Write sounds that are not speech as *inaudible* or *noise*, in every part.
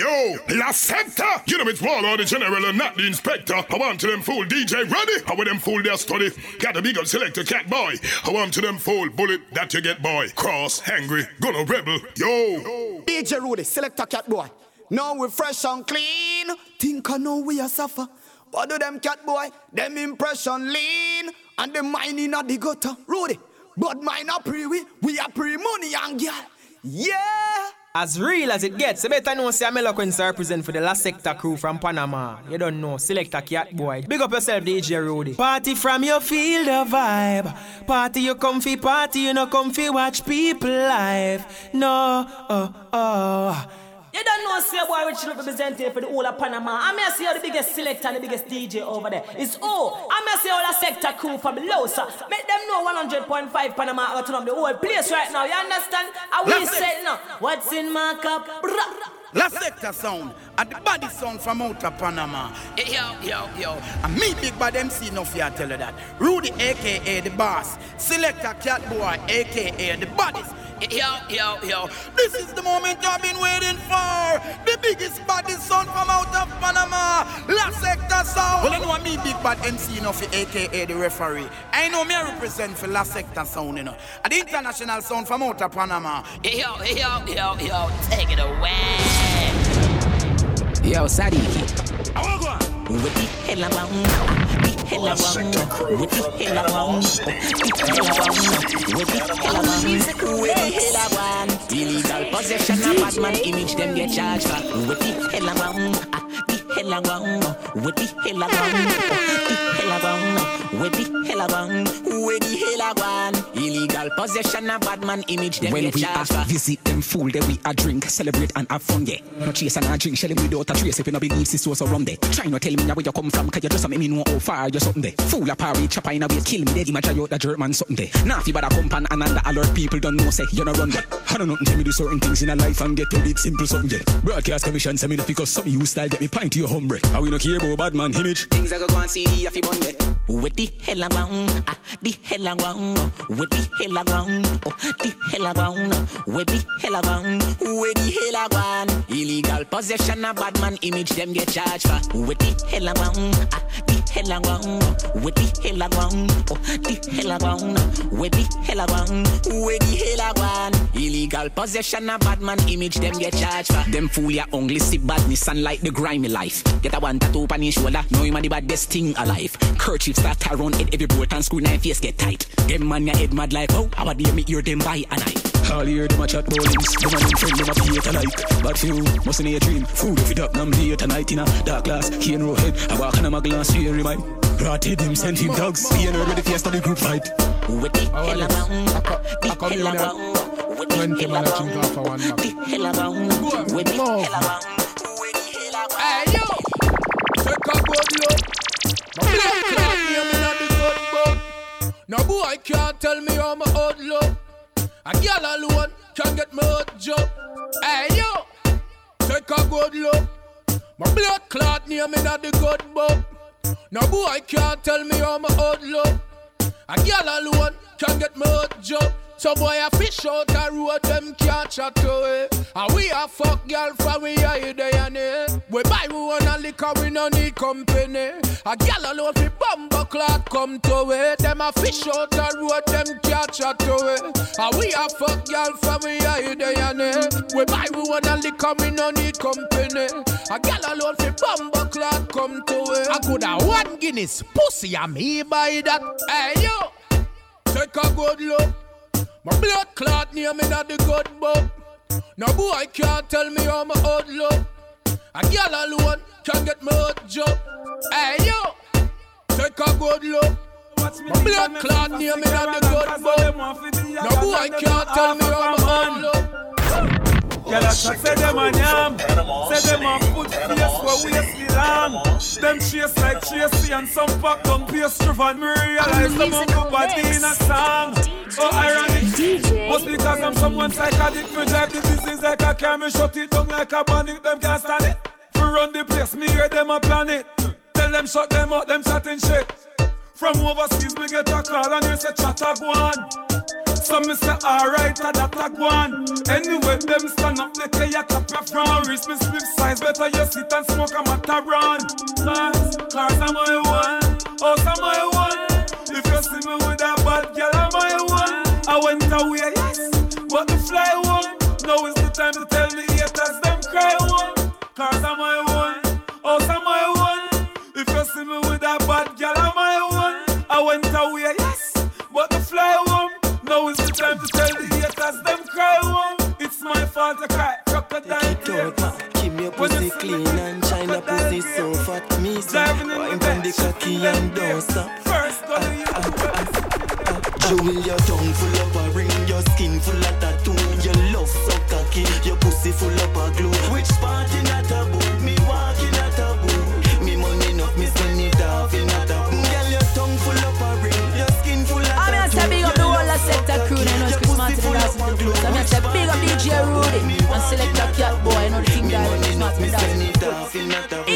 Yo, La Sector. You know it's Wall or the General and not the Inspector. I want to them fool DJ Ready. I want them fool their study. Got a big selector cat boy. I want to them fool bullet that you get boy. Cross, hungry, gonna rebel. Yo. DJ Rudy, selector cat boy. Now we fresh and clean. Think I know we are suffer. But do them cat boy, them impression lean. And the mining at the gutter. Rudy, but mine are pre we, we are pre money and girl. Yeah. As real as it gets, you better know say I'm Eloquence represent for the last sector crew from Panama. You don't know, select a cat boy. Big up yourself, DJ Rudy. Party from your field of vibe. Party you comfy, party you no comfy, watch people live. No, oh, oh. You don't know, say boy, which represent for the whole of Panama. I'm here see the biggest selector and the biggest DJ over there. It's all. I'm here see all the sector crew from below, sir. Make them know 100.5 Panama out of the whole place right now. You understand? How we say now? What's in my cup? La Sector sound and the body sound from out of Panama. Hey, yo, yo, yo. And me, Big Bad MC, no fear tell you that. Rudy, aka the boss. Selector Cat Boy, aka the bodies. Yo, yo, yo. This is the moment I've been waiting for. The biggest body son from out of Panama. La Sector sound. Well, you know me, Big Bad MC, you know, for aka the referee. I know me I represent for La Sector sound, you know. And the international sound from out of Panama. Yo, yo, yo, yo. Take it away. Yo, Sadiki. With the hell around, the hell around, with the hell around, the hell with the hell around, with the hell around. Illegal possession of bad man image them get charged for. With the hell around, the hell around, with the hell around, the with the hell around, with the hell around. Illegal possession of bad man image them When we for. visit them fool, then we a drink, celebrate and have fun, yeah. No chase and a drink, shell without a trace if you no believe this was around there. Try not tell me now where you come from, cause you just make me know how far you're something there. Fool a party, chopper in a way, kill me dead, imagine you out the German something there. Now if you bother come pan and under alert people don't know, say you no run there. I don't know, tell me do certain things in a life and get paid it simple something, yeah. Broadcast commission, send me the because some of you style get me pint to your home break. How we no care about bad man image. Things I go go and see if you bun there. With the hell around, ah, the hell around, with the hell around, oh, the hell around, with the hell around, with the hell around. Illegal possession of bad man image them get charged for. With the hell around, ah, the hell around, with the hell around, oh, the hell around, with the hell around, with the hell around. Illegal possession of bad man image them get charged for. Them fool ya only see badness and like the grimy life. Get a one tattoo on his shoulder, know him a the baddest thing alive. Kerchief start around head every boat and screw knife face get tight. Them man ya head mad like oh, how a day me hear them buy a night. All hear them a chat bowlings, them and them friend them a pay alike. But few must in a dream, food if it up them day tonight in a dark glass. He and head, I walk on a my glass fear remind. Rotted him, sent him dogs, he and ready for the group fight. With the hell around, the hell around, with the hell around, the hell around, with the hell around, with the hell around. Hey, yo. Take a good look. My blood clot name inna the good book. No boy I can't tell me how my old look. A girl alone can get me hot. Hey yo, take a good look. My blood clot near me inna the good book. No boy can't tell me how my old look. A girl alone can get me hot. So boy a fish out a road them can't chat away. And we a fuck girl from we a day and eh. We buy we wanna liquor we no need company. A girl alone fi bumbo clock come to it. Them a fish out a road them can't chat away. And we a fuck girl from we a day and eh. We buy we wanna liquor we no need company. A girl alone fi bumbo clock come to it. I could a one Guinness pussy and me buy that. Hey yo, take a good look. My blood clot name inna the good book. No boy I can't tell me how my old look. A girl alone can get me hot job. Hey yo, take a good look. My blood clot name inna the good book. No boy I can't tell me how my old look. Girl, I shot say them a yam Say them a put face where waist belong Them chase like Tracy and some pack down pastry van Me realize them on good body in a song. Oh ironic. Must because I'm someone psychotic Me drive the disease like a car. Me shut it down like a bandit Them can't stand it. We run the place Me hear them a plan it. Tell them shut them out Them chatting shit. From overseas me get a call And they say chatter go on so me say alright, a that a go on. Anyway, them stand up, they say a cap a from this me slip size. Better you sit and smoke a Mataran. Cars, cars are my one. Oh, House are my one. If you see me with a bad girl, I'm my one. I went away, yes, but the fly one. Now is the time to tell the haters them cry one. Cars are my one. Now is the time to tell the haters them cry one. It's my fault to cry. Crocodile tears. Keep your pussy clean and China pussy so fat. Me wine from the cocky and don't stop. First, go to you. Ah, ah, ah, Jewel, your tongue full of a ring, your skin full of tattoo. Your love so cocky, your pussy full of a glue. Which part in sector crew, you know it's Chris Martin and Dawson to the. I'm gonna say big up DJ Rudy and select a cat boy, you know the thing Me that money Chris enough, Martin me and spend Dawson the off in a taboo.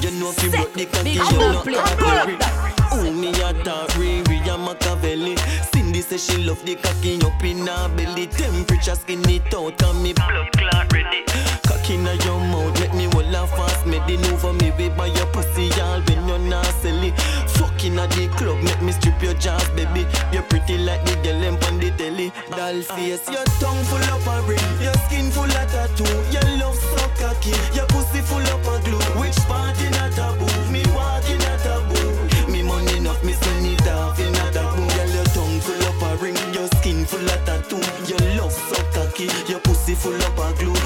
You know if you broke the cocky, big you up, not play, up Oh, me a talk Riri and Machiavelli Cindy say she love the cocky up in her belly. Temperature skin it out and me. Blood clot ready. Cocky in your mouth make me hold a fast. Medin over me way by your pussy all when you're not silly Fucking at the club make me strip your jaws baby You're pretty like the girl them on the telly Doll face your tongue full of a ring Your skin full of tattoo Your love so cocky Your pussy full of a glue Which part in a taboo? Me walk in a taboo me money enough, me spend it off in a taboo. Girl, your tongue full up a ring, your skin full of tattoo. Your love so cocky, your pussy full up a glue.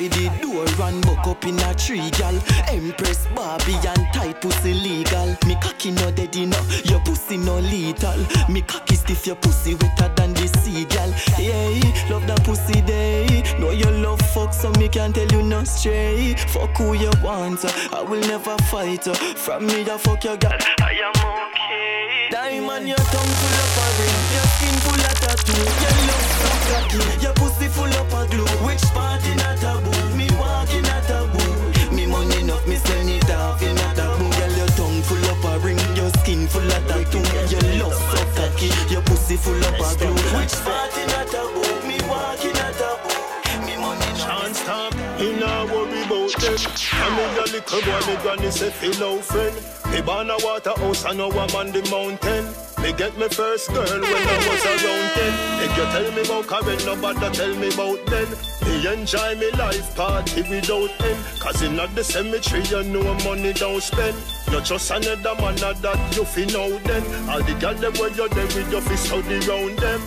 Fly the door and buck up in a tree, gal. Empress Barbie and tight pussy legal. Me cocky no dead enough, your pussy no lethal. Me cocky stiff, your pussy wetter than the sea, gal. Yeah, love that pussy day. Know your love fuck, so me can't tell you no stray. Fuck who you want, uh, I will never fight. uh. From me, I fuck your gal. I am okay. Diamond, your tongue full of a ring, your skin full of tattoo. Your love so cocky, your pussy I'm a little boy, me granny say feel out friend. Me born a water house, I know I'm on the mountain. Me get me first girl when I was around ten. If you tell me about Karen, nobody tell me about then. Me enjoy me life party without end. Cause in the cemetery, you know money don't spend. Not just another man that you feel know then. All the girls them where you're there with your fist out around them.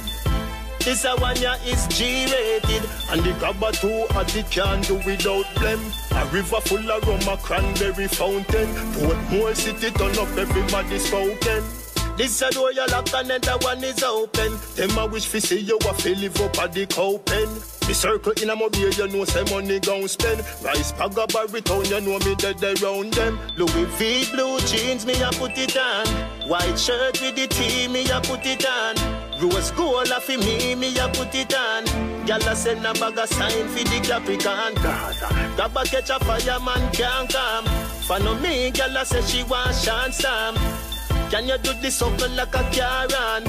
This a one ya is G-rated And the grabber too hot it can't do without blem. A river full of rum, a cranberry fountain. Portmore city turn up, everybody spoken this a door you lock, another one is open. Them a wish fi see you a fi live up at the cow pen. The circle in a mobile, you know say money gon' spend. Rice bag a baritone, you know me dead around them. Louis V blue jeans, me a put it on. White shirt with the T, me a put it on. Rose gold a fi me, me a put it on. Gyal a send a bag a sign fi the Capricorn. Uh, grab a catch a fireman can't come. Follow me, gyal a say she want chance time. Can you do this something like a Karen?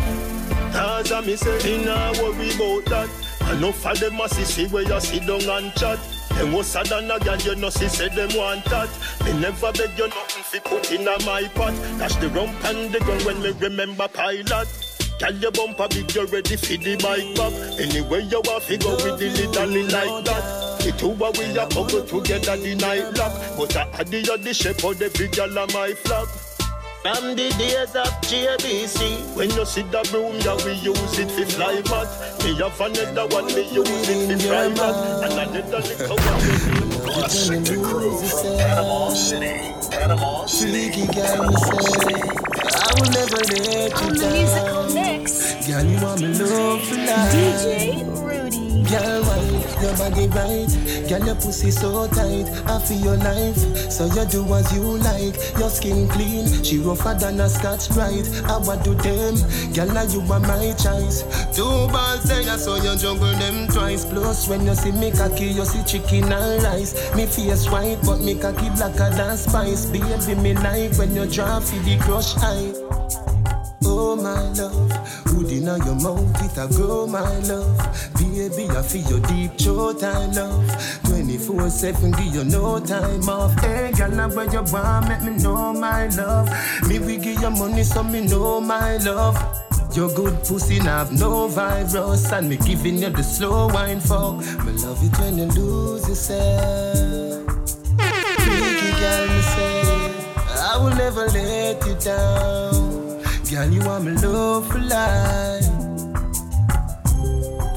Cause I me say, me nah worry about that. Enough of them a see where you sit down and chat. Them was sad than a girl, you know, see say them want that. Me never beg you nothing fi put in a my pot. Dash the rump and the gun when me remember pilot. Girl, your bumper big, you ready for the bike back. Anyway, you want fi go with the little like that. The two of we a couple together the night lock. But I had the other shepherd, every girl on my flock. From the days of JBC When you see the broom, yeah, we use it for fly mat Me have another one, me use it for fry mat And another little one Classic the crew from Panama City, Panama City, Panama City. I will never let you On the down. musical mix, Girl, you want me love for life. DJ Rudy. Girl, why your body right? Girl, your pussy so tight. I feel your life, so you do as you like. Your skin clean, she rougher than a Scotch-Brite. I what do them? Girl, now you are my choice. Two balls I saw you juggle them twice. Plus, when you see me cocky, you see chicken and rice. Me face white, but me cocky blacker than spice. Baby, me like when you draw for the crush eye. Oh my love, you inna your mouth, it a grow my love. Baby, I feel your deep throat, I love. 24 7, give you no time off. Hey, girl, now where you want, make me know my love. Me, we give you money, so me know my love. Your good pussy now have no virus, and me giving you the slow wine for. Me love it when you lose yourself. Freaky girl, me say, I will never let you down. Girl, you are my love for life.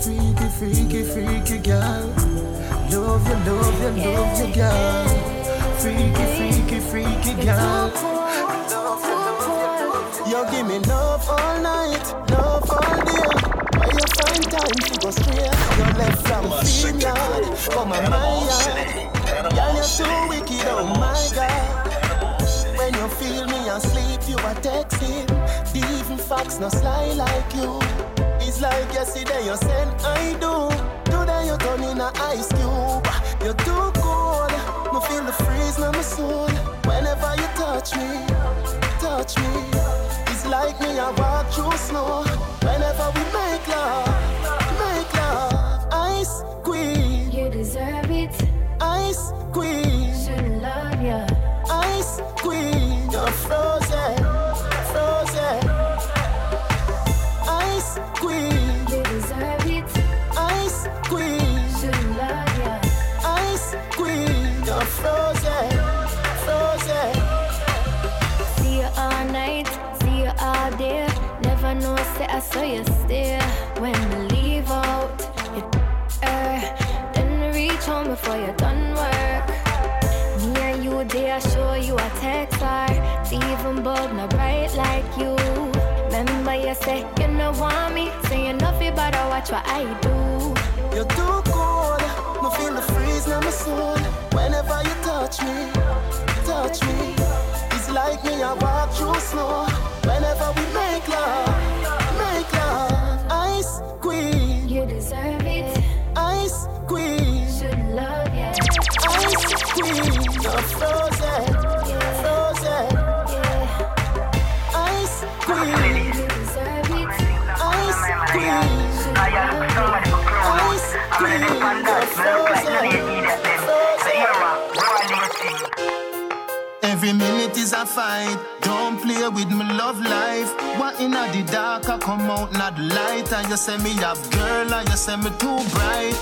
Freaky, freaky, freaky girl. Love you, love you, love you, girl. Freaky, freaky, freaky girl. You give me love all night, love all day. Where you find time to go straight? You left from Finland, come on my yard. Girl, you're too wicked, oh my God. When you feel me asleep, you are texting. The even facts no sly like you. It's like yesterday you said I do. Today you turn in a ice cube. You're too cold. Me feel the freeze in my soul. Whenever you touch me, touch me. It's like me I walk through snow. Whenever we make love, make love. Ice queen, You deserve it. ice queen, Shouldn't love ya. ice queen. You're frozen, frozen. Ice queen, You deserve it. ice queen, Shouldn't love ya. ice queen. You're frozen, frozen. See you all night, see you all day. Never know, say I saw you stay. When I leave out, you er, then reach home before you're done work. Me and you, they I show you a text or even bulb not bright like you. Remember you say you no want me, so you know fi better watch what I do. You're too cold. Me feel the freeze in my soul. Whenever you touch me, touch me. It's like me I walk through snow. Whenever we make love, make love. Ice queen, You deserve it. ice queen, Should love ya. ice queen. You're frozen. Every minute is a fight. Don't play with my love life. What in the dark, I come out not light. And you say me have girl, and you say me too bright.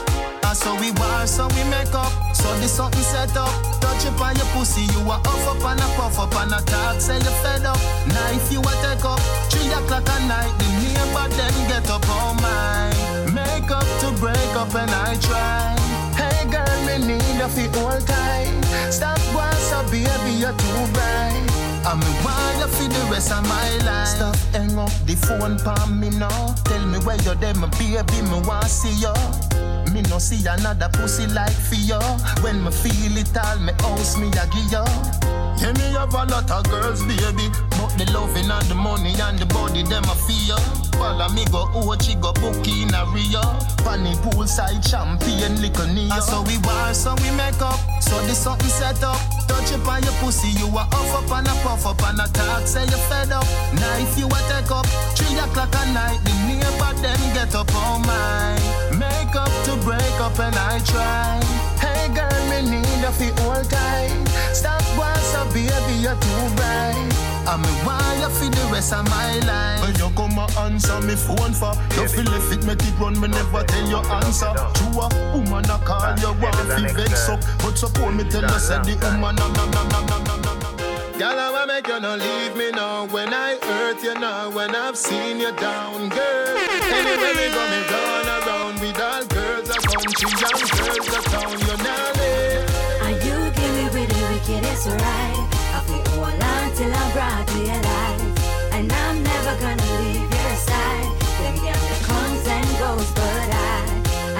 And so we war, so we make up. So this something set up. Touch up on your pussy, you are off up and a puff up and a talk. Say you fed up. Knife you a take up. Three o'clock at night, the neighbor then get up on mine. Make up to break up and I try. Hey girl, me need a fit all time. Stop once, so baby, you're too bright. I'm a wire for the rest of my life. Stop hang up the phone for me now. Tell me where you're there, my baby, me want see you. Me no see another pussy like you. When me feel it all, me house me a you. Yeah, me have a lot of girls, baby. But the loving and the money and the body, them a fear. Follow me go Ochi, go bookie in a Rio. Funny poolside champion, near. And so we war, so we make up. So this something set up. Touch up on your pussy, you are off up and a puff up and a talk. Say you fed up. Knife you a take up. Three o'clock at night, the neighbor them get up on mine. Make up to break up and I try. Hey girl, me need a fit all time. Stop once, so baby, you're too bright. I'm a wire for the rest of my life. When you come and answer me phone for, you feel if it make it run, me never tell you answer. True, a woman I call you want fi vex up, but support me tell you say the woman nam nam nam nam nam nam nam. nam. Girl, I wanna make you not leave me now. When I hurt you now, when I've seen you down, girl. Anyway, we go me run around with all of country girls of town. You know it. And you give me with the wickedest right. I feel hold on till I'm brought to your life. And I'm never gonna leave your side. Them young that comes and goes, but I.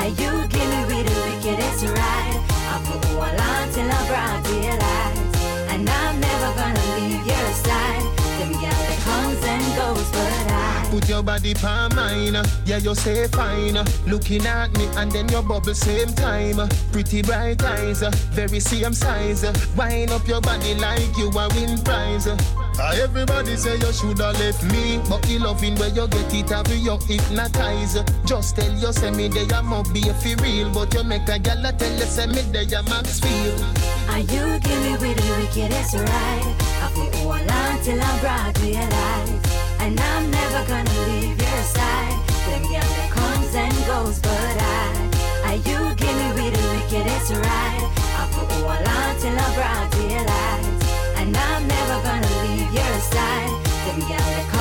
And you give me with the wickedest right. I feel hold on till I'm brought to your life. Your body palm mine. Yeah, you say fine. Looking at me and then your bubble same time. Pretty bright eyes, very same size. Wind up your body like you a win prize. Uh, everybody say you shoulda left me, but the loving where you get it have you hypnotize. Just tell you say me they am up be fi real, but you make a gal tell you say me they am max feel. Are you give me with the wickedest right? I feel hold on till I'm broad realize, and I'm never gonna leave your side. Girl comes and goes, but I, are you give me with the wickedest right? I feel hold on till I'm broad realize, and I'm never gonna leave your side. Them girl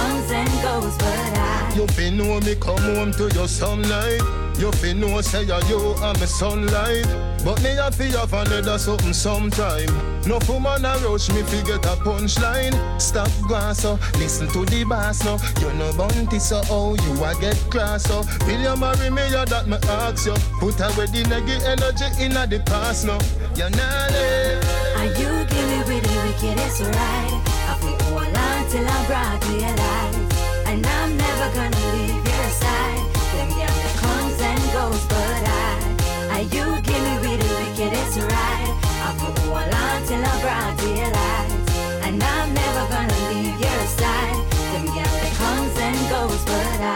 that comes and goes, but I. You fi know me come home to your sunlight. You fi know say ya you are my sunlight. But me a fi have another something sometime. No woman a rush me fi get a punchline. Stop going so uh, listen to the bass now. You know bounty so how you a get class so. Will you marry me? Ya that me ask you. Put away the negative energy inna the past now. You not live. Are you give me with the wickedest right? I feel hold on till I'm broad realize, and never gonna leave your side. Them girl that comes and goes, but I, are you give me with the wickedest right? I feel hold on till I'm broad realize, and I'm never gonna leave your side. Them girl that comes and goes, but I.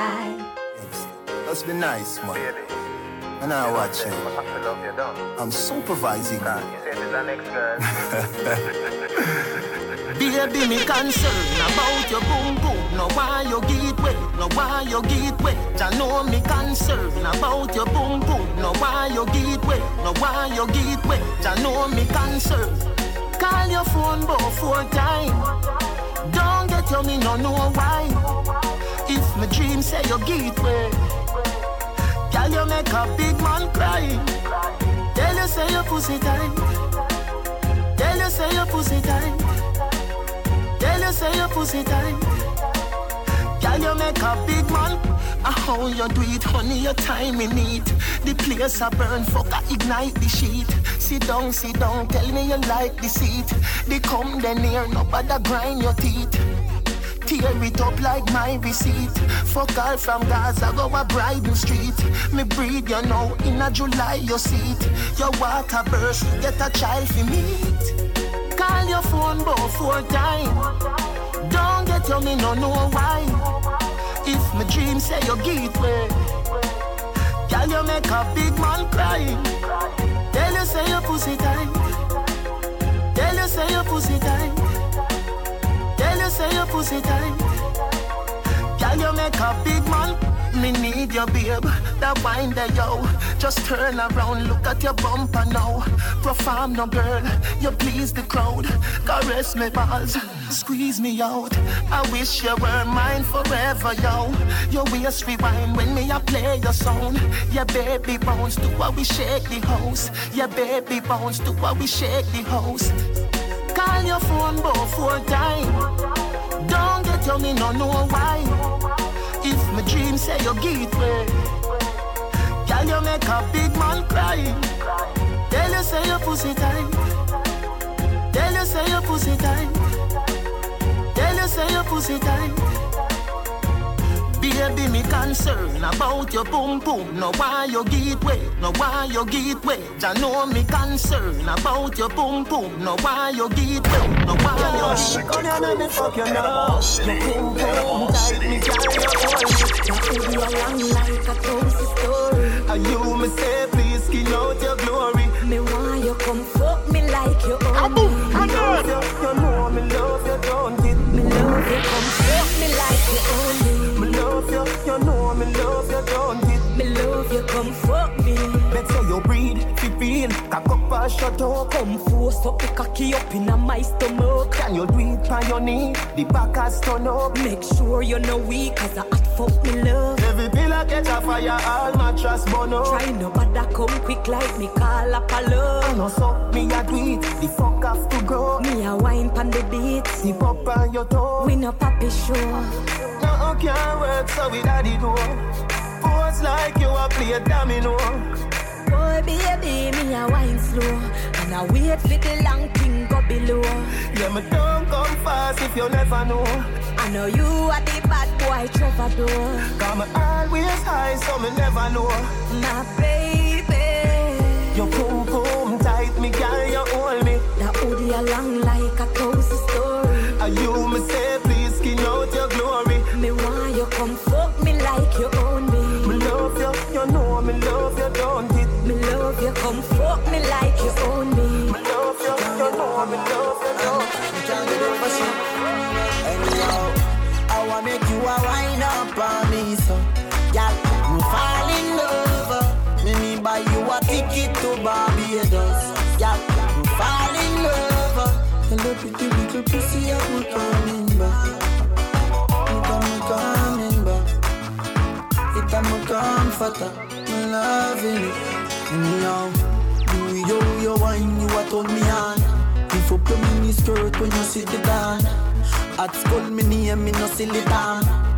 Let's be nice, man. And I watching. I'm supervising *laughs* *laughs* Baby, me concerned about your boom boom. No why you get wet, no why you get wet. I know me concerned about your boom boom. No why you get wet, no why you get wet. I know me concerned. Call your phone both four time. Don't get you me no know why. If my dream say you get wet, girl you make a big man cry. Tell you say your pussy tight. Tell you say your pussy tight. You say your pussy tight. Girl, you make a big man. How you do it, honey, your time in it. The place I burn, fuck, I ignite the sheet. Sit down, sit down, tell me you like the seat. They come then near, nobody grind your teeth. Tear it up like my receipt. Fuck all from Gaza, go a Bridal Street. Me breathe, you know, in a July you seat. Your water burst, get a child for meet. Call your phone both four time. Don't get you me no know why. If my dream say you get way, girl you make a big man cry. Tell you say your pussy tight. Tell you say your pussy tight. Tell you say your pussy tight. Girl you make a big man. Me need your babe, that wine there yo. Just turn around, look at your bumper now. Perform no girl, you please the crowd. Caress me balls, squeeze me out. I wish you were mine forever, yo. Your waist rewind when me I play your song. Yeah, baby bounce do what we shake the house. Yeah, baby bounce do what we shake the house. Call your phone both four time. Don't get you me no know why. Dream say you get way, girl you make a big man cry. Tell you say your pussy tight. Tell you say your pussy tight. Tell you say your pussy tight. Baby, me concern about your boom boom. No why you get wet, no why you get wet. I know me concern about your boom boom. No why you get wet, no why you get. Come here, let me fuck you now. Me boom boom tight, me carry I long like a toast story. You me say, please skin out your glory. Me want you come fuck me like you own. Me love you, you know me love you, don't it? Me love you, come fuck me like you own me. Love you, you know me love you, don't it? Me love you, come fuck me. Say you breathe, feel, cock up and shut up. Come force up the cocky up in my stomach. Can you do it on your knee? The back has turn up. Make sure you're no weak, cause I hot fuck me love. Every pillar catch a fire, all mattress burn up. Try no bother come quick like me call up a I love. know so, me a do it, the fuck have to go. Me a wine pan the beats. Zip up on your toe. We no papi show. No can't work, so we daddy do. Pose like you a play domino. Boy, baby, me a wine slow. And I wait for the long thing go below. Yeah, me don't come fast if you never know. I know you are the bad boy troubadour. Come always high, so me never know. My baby. Your boom boom tight, me girl, you hold me. That hoodie along like a cozy story. Are you me Pretty little pussy, I'm coming back. Am coming back. Me loving it. Anyhow, you a me on. Skirt when you sit the down. Me me no silly.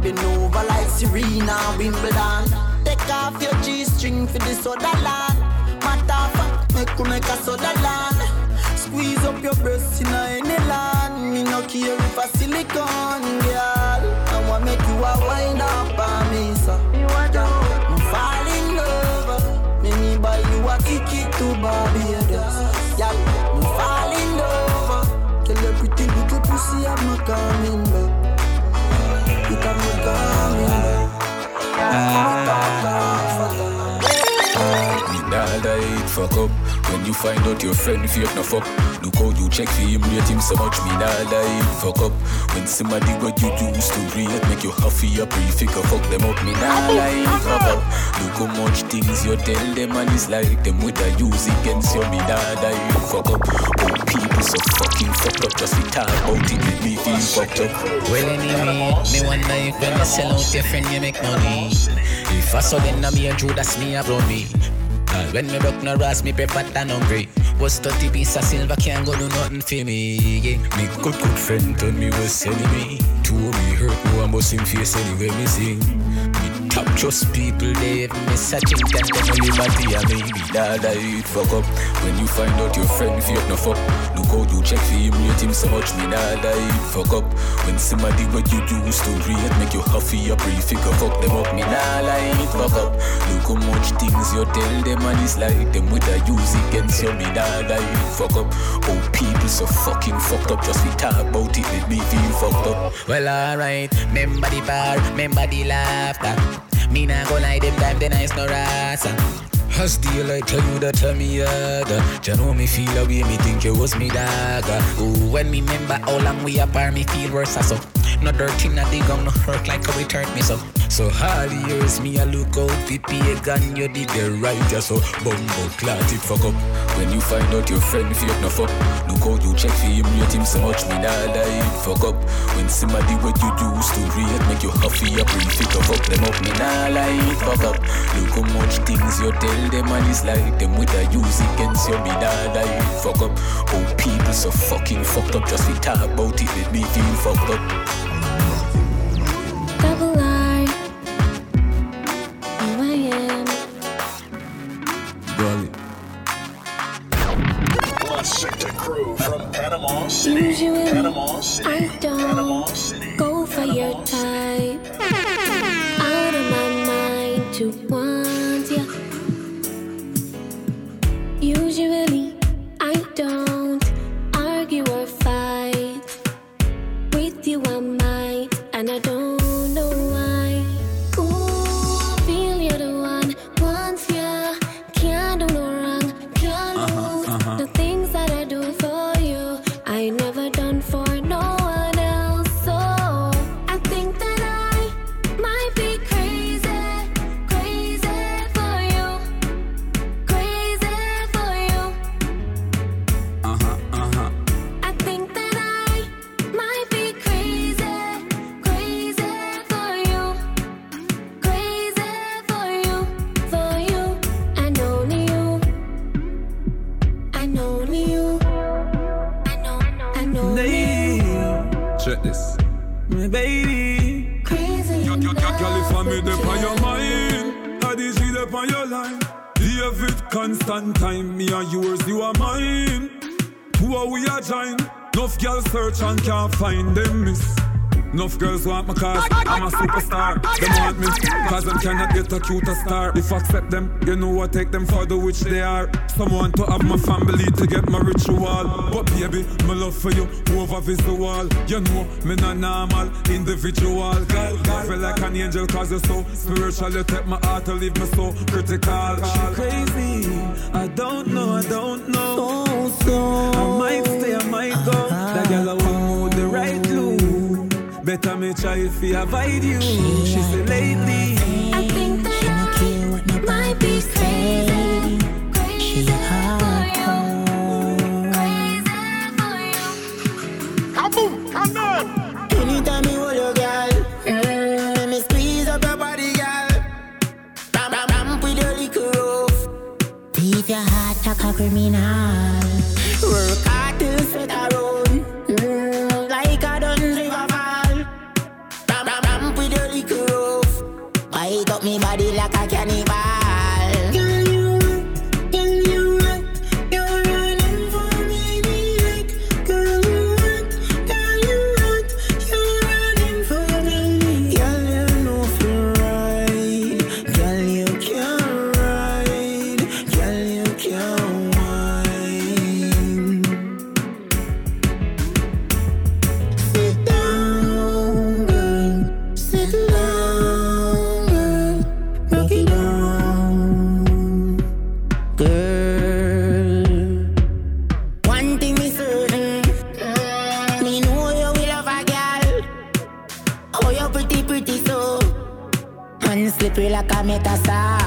Been over like Serena Wimbledon. Take off your G-string for the. Matter fact, make a. Squeeze up your breasts a care if a silicone girl. I wanna make you a wine up on me, so. You want to? Fall in love. Me me buy you a ticket to Barbados. Yeah, me fall in love. Tell your pretty little pussy I'm not coming back. You can not coming Me nah die, fuck up. When you find out your friend fake no fuck, look how you check for him, rate him so much. Me nah die, fuck up. When somebody what you used to rate make you happy, up, you figure fuck them up. Me nah lie, fuck up. Look how much things you tell them and it's like them with a use against you. Me nah die, fuck up. Oh, people so fucking fucked up, just we talk about it, make me feel fucked up. Well, anyway, me one night when I sell out your friend, you make money. If I saw them, I'm here, Judas, me, I blow me. Uh, when me broke no ras, me prefer than hungry. Was 30 piece of silver, can't go do nothing for me. Yeah. Me good good friend told me was enemy. Two me hurt, no one must him face anyway me sing. Trust people, they have me searching that only liberty and maybe nah die fuck up. When you find out your friend fake no fuck, look how you check him, rate him so much, me nah die fuck up. When somebody what you used to rate make you happy, up, figure fuck them up, me nah lie fuck up. Look how much things you tell them and it's like them with a use against you, me nah die fuck up. Oh people so fucking fucked up, just we talk about it, let me feel fucked up. Well, alright, remember the bar, remember the laughter. Me nah go lie, them time, then I no rasa. As daylight tell you that tell me harder You know me feel away, me think you was me dagger Ooh, when me remember how long we apart, me feel worse so. No dirt in a the gum, no hurt like how it hurt me so. So the years me a look out fi pagan You did the right, yeah, so. Bumbo clat it fuck up. When you find out your friend fake no fuck. Look how you check for him, rate him so much Me nah die, fuck up. When somebody what you used to rate Make you happy, up, figure fuck them up Me nah lie, fuck up. Look how much things you tell them And it's like them with a use against you Me nah die, fuck up Oh people so fucking fucked up Just we talk about it, let me feel fucked up Double R. Who I am. Dolly La crew from Panama City. Usually, Panama City. I don't go for your type. Out of my mind to want and can't find them miss. Enough girls want my cause, I'm a superstar. Them want me, cause them cannot get a cuter star. If I accept them, you know I take them for the which they are. Someone to have my family to get my ritual. But baby, my love for you over visual. You know, me not normal, individual. Girl, girl, feel like an angel cause you're so spiritual. You take my heart to leave me so critical. She crazy, I don't know, I don't know. So, so. I might stay, I might go. Me try if I avoid you. She said lately. I think that I might be crazy. She Kaboom! Come on! Anytime you hold your girl, mm, let me squeeze up your body, girl. Ram, ram, ram with your little roof. Beef your heart like a criminal. Slippery like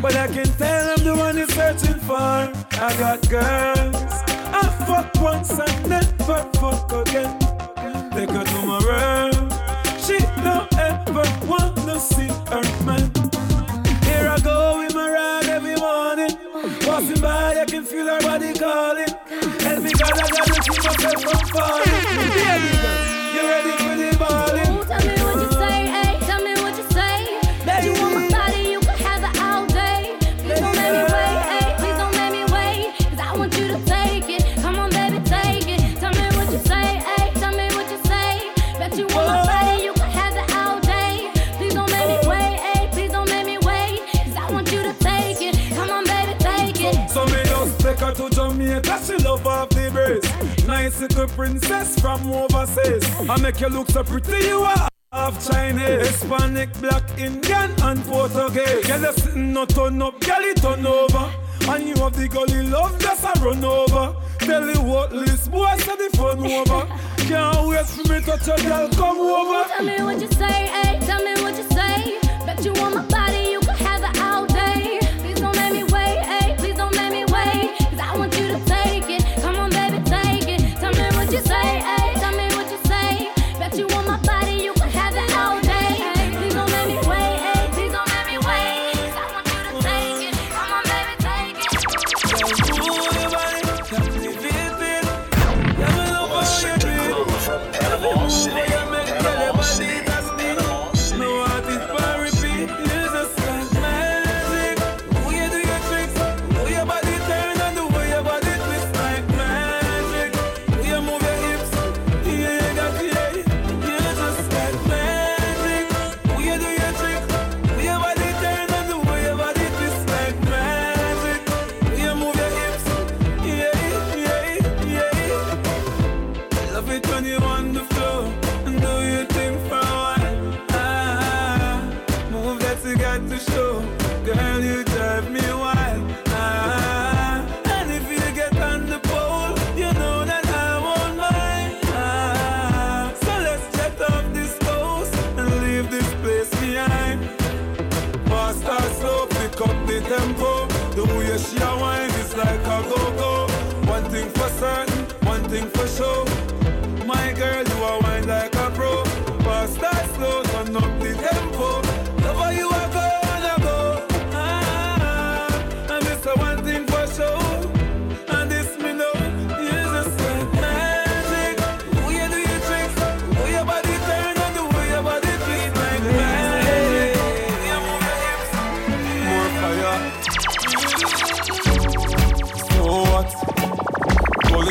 But I can tell I'm the one you're searching for. I got girls. I fuck once and never fuck again. Take her to my room. She don't ever wanna see her man. Here I go with my ride every morning. Passing by, I can feel her body calling. And God, I gotta keep myself from falling. Princess from overseas. I make you look so pretty, you are half Chinese, Hispanic, black, Indian, and Portuguese. Girl, you sitting no turn up, girl, you turn over. And you have the gully love, just a run over. Tell you what, list boy, say the fun over. Can't wait for me to touch your girl, come over. Tell me what you say, ay, tell me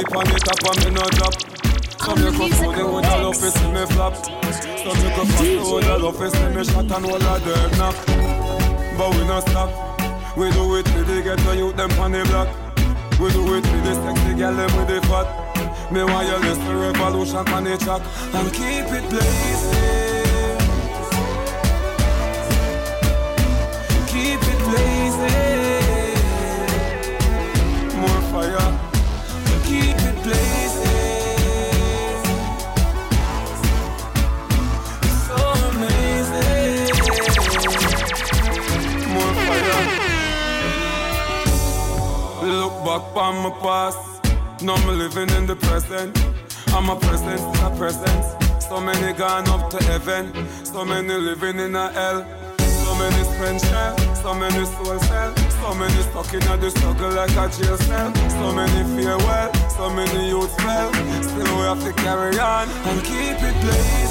It on it up and me no drop. Some you come through the wood, I love to see me flop. Some you come through the wood, I love to see me shot and all of them knock. But we no stop. We do it with the ghetto youth them on the block. We do it with the sexy girl them with the fat. Me want you listen revolution on the track and keep it blazing. Back on my past. Now I'm living in the present. I'm a present, a present. So many gone up to heaven. So many living in a hell. So many spend shell. So many soul sell. So many stuck in a struggle like a jail cell. So many fear well. So many youth fell. Still we have to carry on and keep it blazing.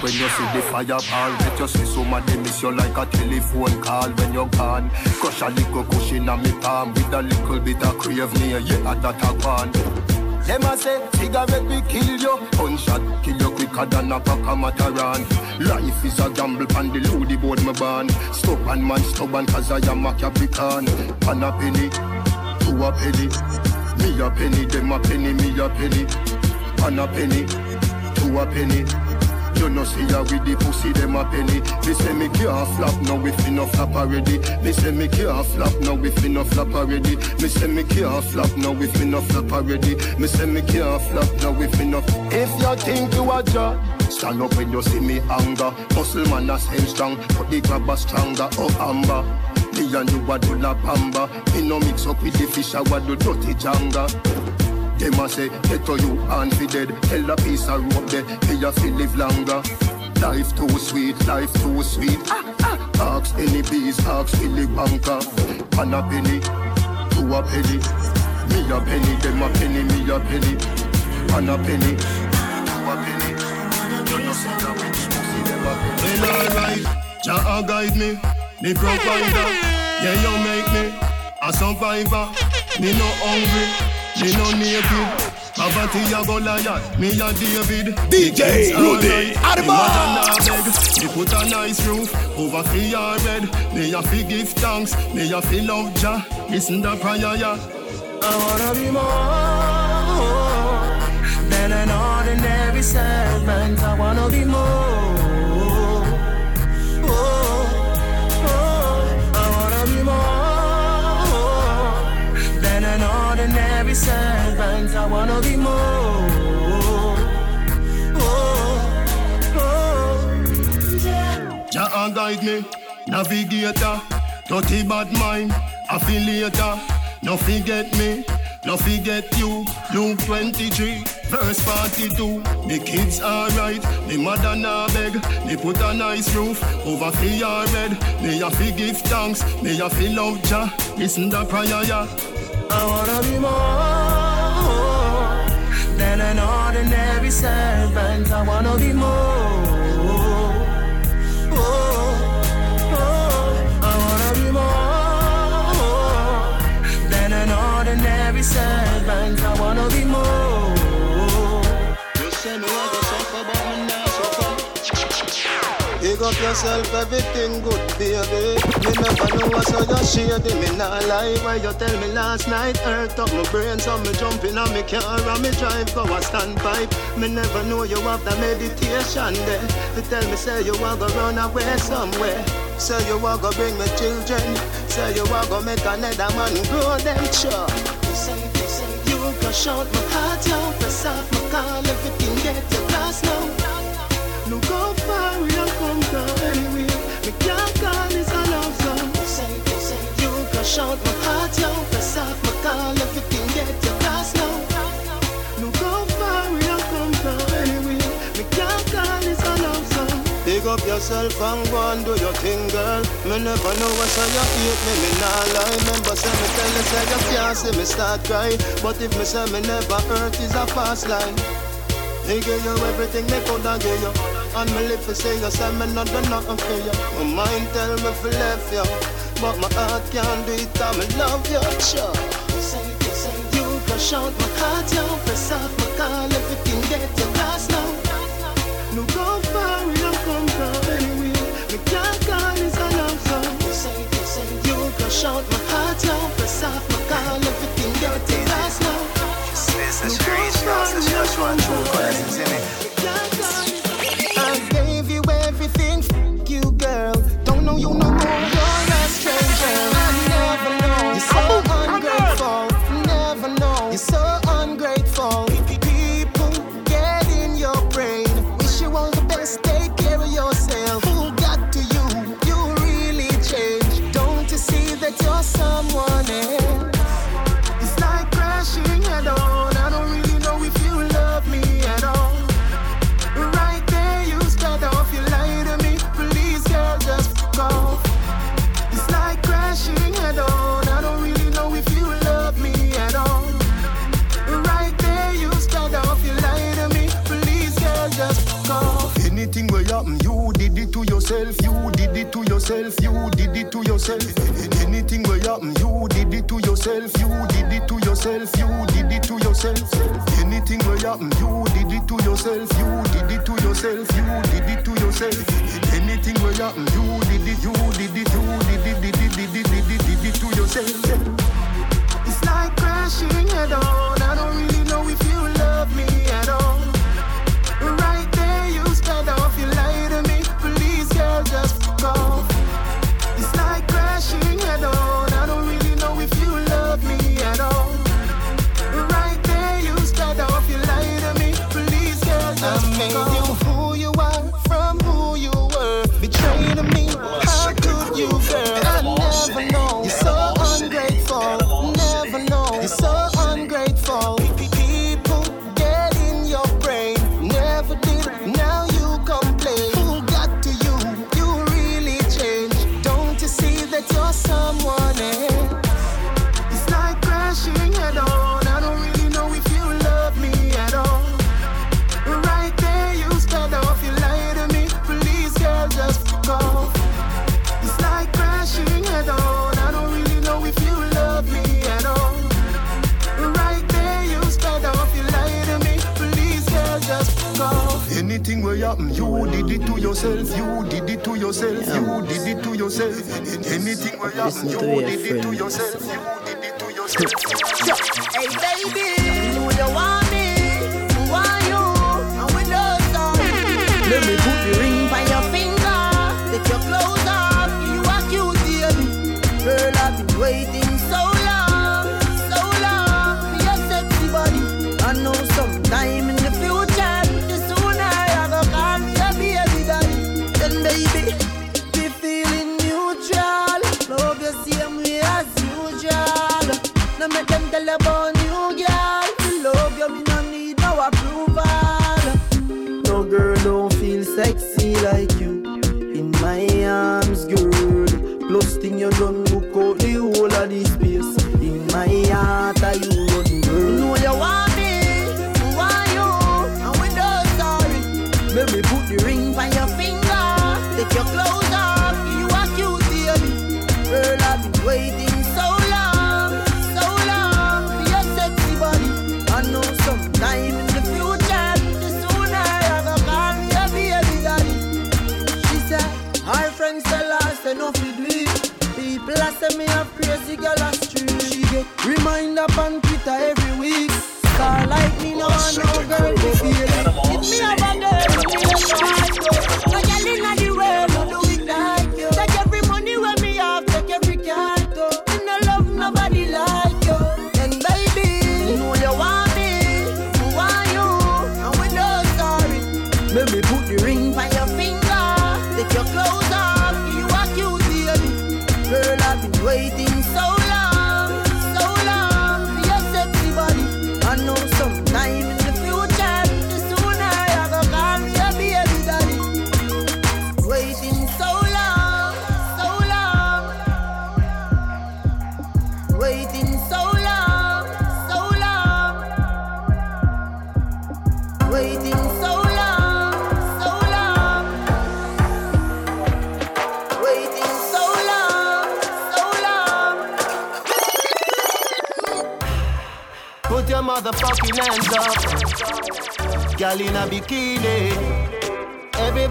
When you see the fireball Let you see somebody miss you like a telephone call When you're gone. Crush a little cushion on me palm With a little bit of crave near Yeah, that a one. Them a say, cigarette we kill you. Gunshot kill you quicker than a pack of Matterhorn. Life is a gamble pan the loody board me ban Stubborn man stubborn cause I am a Capricorn. Pan a penny, two a penny Me a penny, them a penny, me a penny. Pan a penny, two a penny you know see ya with the pussy them a penny. Me say me can't flop now we finna flop already. Me say me can't flop now we finna flop already. Me say me can't flop now we finna flop already. Me say me can't flop now we finna If you think you a job Stand up when you see me anger. Muscle man a same strong But the grabber stronger. Oh amber Me and you a do la pamba. Me no mix up with the fish I do dirty janga them a say, get to you and fi dead. Tell a piece of rope there, me a fi live longer. Life too sweet, life too sweet. Ah, ah. Ask any bees, ask any banker. Pan a penny, two a penny. Me a penny, them a penny, me a penny. Pan a penny, two a penny. Penny. Well alright, Jah guide me, me provider. Yeah, you make me a survivor. Me no hungry. Me no naked. Poverty a Goliath, me a David. DJ Rudy Arma. Me put a nice roof over fi your bed. Me a fi give thanks, me a fi love Jah. Listen the prayer, yeah. I wanna be more than an ordinary servant. I wanna be more. Servant. I wanna be more. Oh, oh. oh. Jah guide me, navigator, dirty bad mind, affiliator. No forget me, no forget you. Luke 23, verse 42. Me kids alright, me mother na beg. Me put a nice roof over fi your bed. Me a fi give thanks, me a fi love Jah. Listen the prayer, yeah. I wanna be more than an ordinary servant. I wanna be more. Up yourself, everything good, baby. Me never know what's so you shady. Me not lie why you tell me last night. Hurt up my brain, so me jumping on me car and me drive go a standpipe. Me never know you have the meditation there. You tell me say you want to run away somewhere. Say you want to bring me children. Say you want to make another man grow them sure. You say, you you my heart, you press off my call, everything get your class now. Look how far we have come from anyway. Me can't call this a love song. You can short my heart, you press off my call, everything get your class now. Look how far we have come from anyway. Me can't call this a love song. Big up yourself and go and do your thing, girl. Me never know what's on you hate me, me nah lie. Remember say me tell you say you can't see me start cry. But if me say me never hurt, is a fast line. Me give you everything me coulda give you. And me live to say you say me not do nothing for you. My mind tell me to left you, but my heart can't do it. And me love you, sure. You say, you say you can shout my heart, you press off my call, everything get your glass now. Look how far we have come from anyway. Me can't call this a love song. You say, you say you can shout my heart, you press off my call, everything get your glass now. Space is now, so just one true presence yourself, you did it to yourself. Anything will happen, you did it to yourself, you did it to yourself, you did it to yourself. Anything will happen, you did it to yourself, you did it to yourself, you did it to yourself. Anything will happen, you did it, you did it, you did it, did it, did it, did it, did it to yourself. It's like crashing head on. I don't really know if you love me at all. To yourself, you did it to yourself, you did it to yourself. Anything will happen, you did it to yourself, you did it to yourself. *laughs* Hey baby, you don't want me, who you? And we don't. Let me put the ring on your finger, take your clothes off, you are cute, baby. Girl, I've been waiting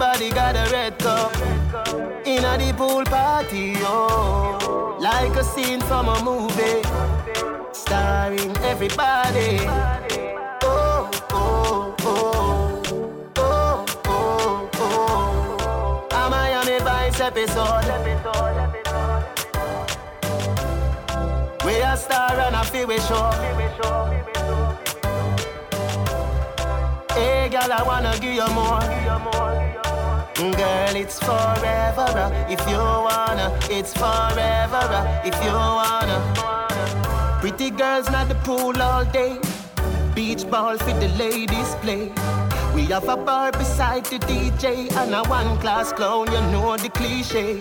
Everybody got a red cup. In a the pool party, oh. Like a scene from a movie. Starring everybody. Oh, oh, oh. Oh, oh, oh. A Miami Vice episode. We a star and a feel we show. Hey, girl, I wanna give you more. Girl, it's forever uh, if you wanna. It's forever uh, if you wanna. Pretty girls not the pool all day. Beach ball for the ladies play. We have a bar beside the DJ and a one class clown. You know the cliche.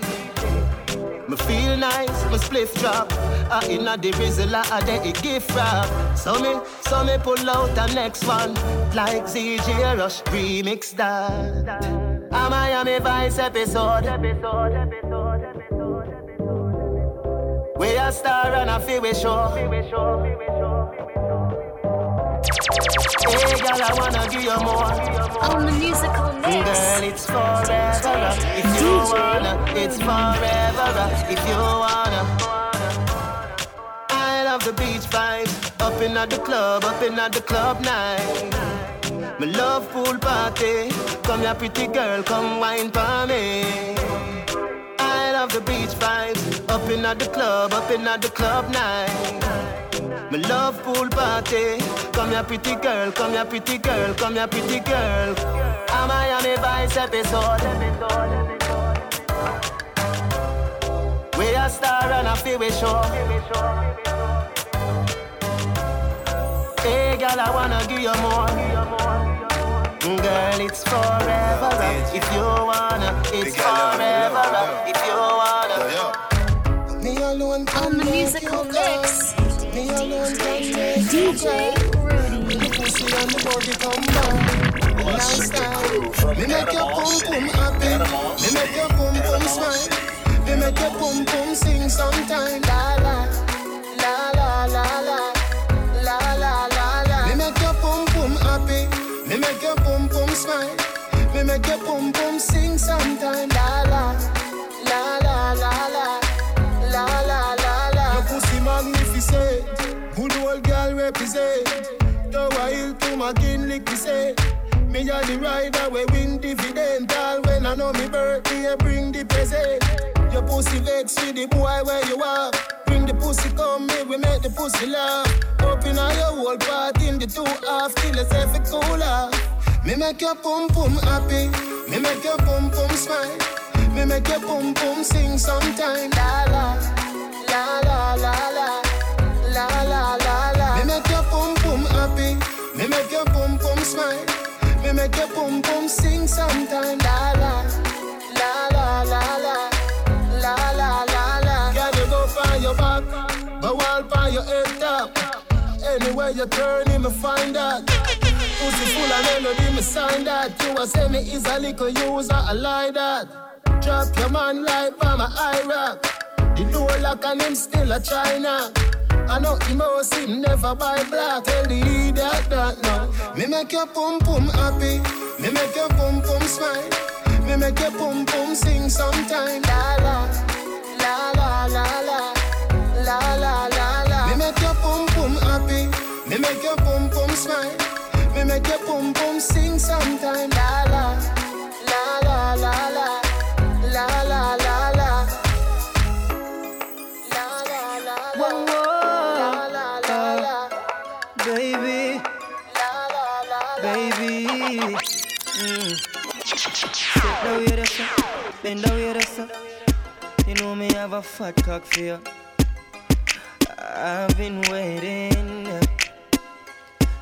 Me feel nice, my spliff drop. I inna the rizzle, I de a gift wrap. So me, so me pull out the next one, like ZJ Rush remix that. A Miami Vice episode. Episode, episode, episode episode, episode. we a star and a feel we show. Fiwish Show, Fiwish Show. Hey, girl, I wanna give you more. On the musical mix. Girl, it's forever if you wanna. It's forever if you wanna. I love the beach vibes, up in at the club, up in at the club night. Me love pool party, come here pretty girl, come wine for me. I love the beach vibes, up in at the club, up in at the club night. Me love pool party. Come here, pretty girl. Come here, pretty girl. Come here, pretty girl. A Miami Vice episode. We a star and a feel we show. Hey, girl, I wanna give you more. Girl, it's forever uh, if you wanna. It's forever uh, if you wanna. Me alone On the musical mix. Me alone can make DJ Rudy. The pussy and the body come back. Nice time. Me make your pum pum happy. Me make your pum pum smile. Me make your pum pum sing sometime. La la la say. Me a the rider we win dividend. All when I know me birthday, bring the present. Your pussy vex with the boy where you are. Bring the pussy come me, we make the pussy laugh. Open all your whole part in the two half till it's every cooler. Me make your pum pum happy. Me make your pum pum smile. Me make your pum pum sing sometime. La la la smile. Me make your boom boom sing sometime. La la, la la la la, la la la la. Girl, you go find your back, but while find your head top. Anywhere you turn, you me find that. Pussy full of melody, me sign that. You a say me is a little user, I lie that. Drop your man like I'm a high rock. The door lock and him still a China. I know him never buy black. Tell the idiot that no. Me make your pum pum happy. Me make your pum pum smile. Me make your pum pum sing sometime. La la la la la la la la la la. Me make your pum pum happy. Me make your boom boom smile. Me make your boom boom sing sometime. La, la Sit down here, that's up. Bend down here, that's up. You know me have a fat cock for you. I've been waiting.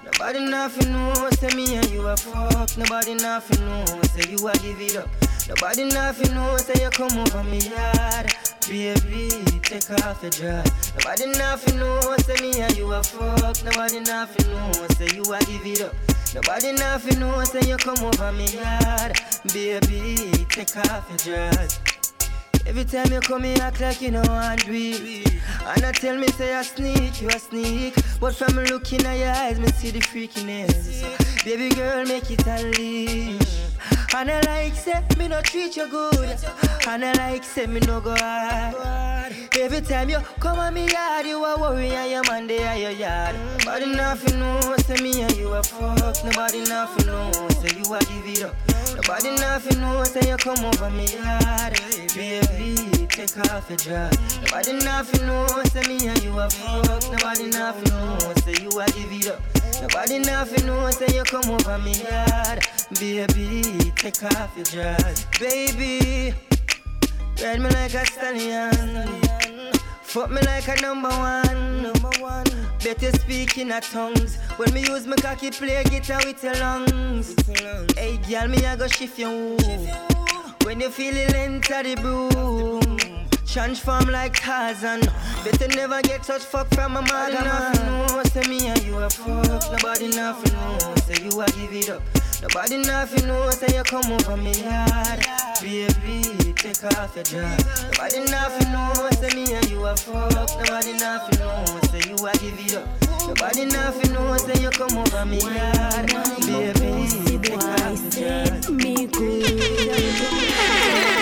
Nobody nothing know, say me and you a fuck. Nobody nothing know, say you a give it up. Nobody nothing know, say you come over me yard. Baby, take off your dress. Nobody nothing know, say me and you a fuck. Nobody nothing know, say you a give it up. Nobody nothing know, say you come over me yard. Baby, take off your dress. Every time you come here, act like you know I do it. And I tell me, say I sneak, you a sneak. But from looking at your eyes, me see the freakiness. Baby girl, make it unleash. And I like, say, me no treat you good. And I like, say, me no go hard. Every time you come on me yard, you a worry and your man they are your yard. Nobody nothing know, say me and you a fuck. Nobody nothing know, say you a give it up. Nobody nothing know, say you come over me yard. Baby, take off your dress. Nobody nothing know, say me and you a fuck. Nobody nothing know, say you a give it up. Nobody nothing know, say you come over me yard. Baby, take off your dress. Baby, ride me like a stallion. Fuck me like a number one. Number one. Better speak in a tongues. When me use my cocky play guitar with your lungs. Hey, girl, me I go shift your. When you feel it enter the boom. Transform like Tarzan. Better never get such fuck from a man. Nothing know, say me and you a fuck. Nobody nothing know, say you a give it up. Nobody nothing know, say you come over me yard. Baby, take off your dress. Nobody nothing know, say me and you a fuck. Nobody nothing know, say you a give it up. Nobody nothing know, say you come over me yard. Baby, take off your dress. Me *laughs*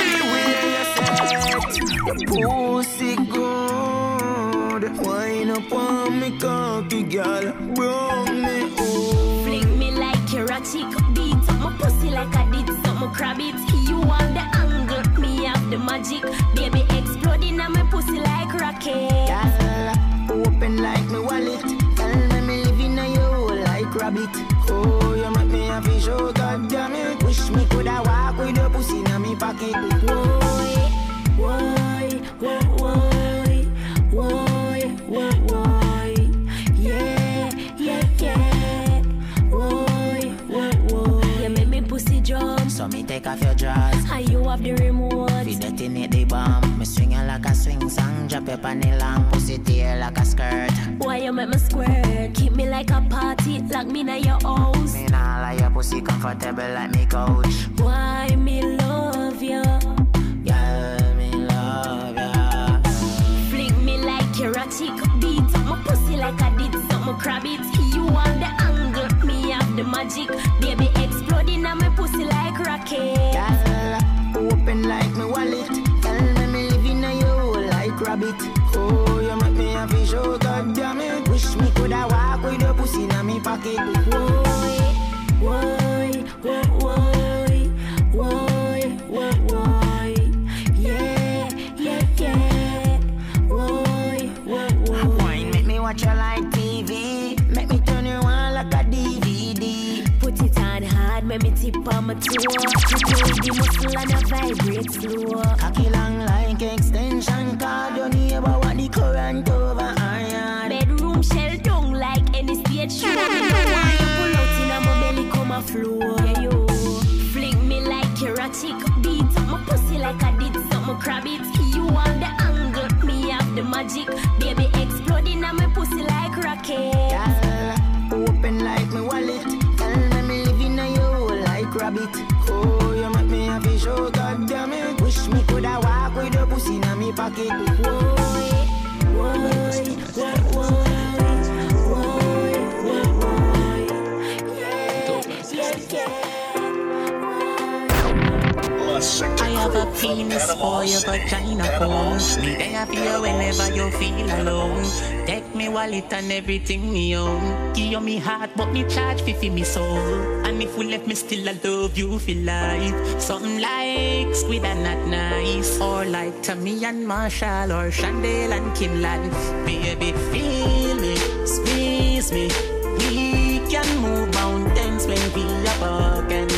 Pussy good, wine up on me cocky, girl, brown me oh. Fling me like you're a chick, beat up my pussy like I did something crab it. You want the angle, me have the magic. Baby exploding on my pussy like rocket. Girl, open like me wallet. Tell me me living on you like rabbit. Oh, you make me happy, show God damn it. Wish me coulda walk with your pussy in me pocket. Why, take off your dress. And you have the remote. Fi detonate the bomb. Me swing it like a swing song. Drop it on the lamp. Pussy tail like a skirt. Why you make me squirt? Keep me like a party, lock me in your house. Me nah lie, your pussy comfortable like me couch. Why me love you? Girl, me love ya. Fling me like a beat my pussy like I did something crab it. Magic. Baby exploding on my pussy like rocket. Girl, open like me wallet. Tell me me living on you like rabbit. Oh, you make me happy, show God damn it. Wish me coulda walk with your pussy in me pocket. Why, why, why, tip on my toe. You pull the muscle and I vibrate slow. Cocky long like extension cord. Your neighbor want the current over iron. Bedroom shell down like any stage show. Me know why you pull out in my belly come a flow. Yeah, yo. Fling me like you're a chick, beat up my pussy like I did something crab it. You want the angle, me have the magic. In me pocket. Kiss for your vagina home. Me there for you whenever you feel alone. Take me wallet and everything me own. Give you me heart, but me charge fi fi me soul. And if we left me still, I love you for life. Something like squid and not nice, or like Tammy and Marshall, or Chandel and Kimlan. Baby, feel me, squeeze me. We can move mountains when we are walking.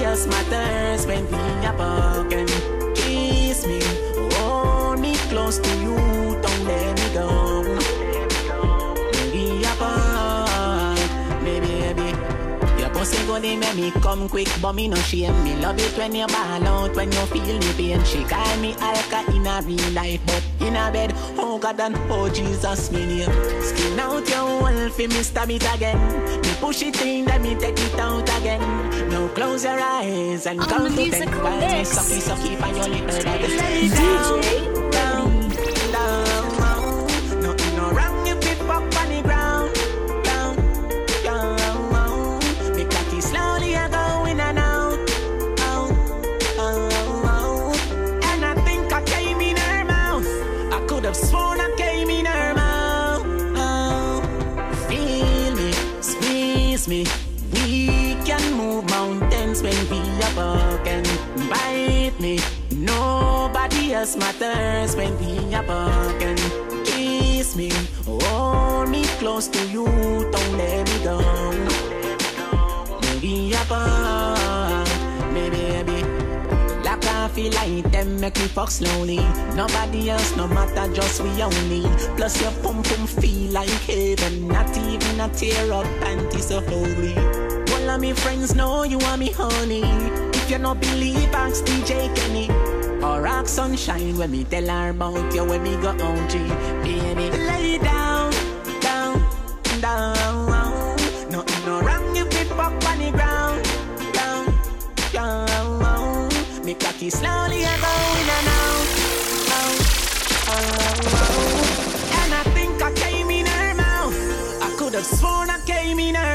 Nobody matters when we are walking. Kiss me, hold me close to you, Go they make me come quick, but me no shame. Me love it when you ball out, when you feel me pain. She call me Alka in a real life, but in a bed, oh God and oh Jesus, me name. Skin out your wall fi me stab it again. Me push it in, then me take it out again. Now close your eyes and count to ten. While me sucky sucky on your little body. Lay Else matters when we are walking. Kiss me, hold me close to you, don't let me go. Maybe apart, maybe, baby. Like I feel like them make me fuck slowly. Nobody else, no matter, just we only. Plus your pum pum feel like heaven. Not even a tear up panty so holy. All of me friends know you are me honey. If you no believe, ask DJ Kenny. Or ask Sunshine when me tell her about you when me go on G. Baby, lay down, down, down. Nothing no wrong if it pop on the ground. Down, down. Me cocky slowly a go in and out. out, out, out. And I think I came in her mouth. I could have sworn I came in her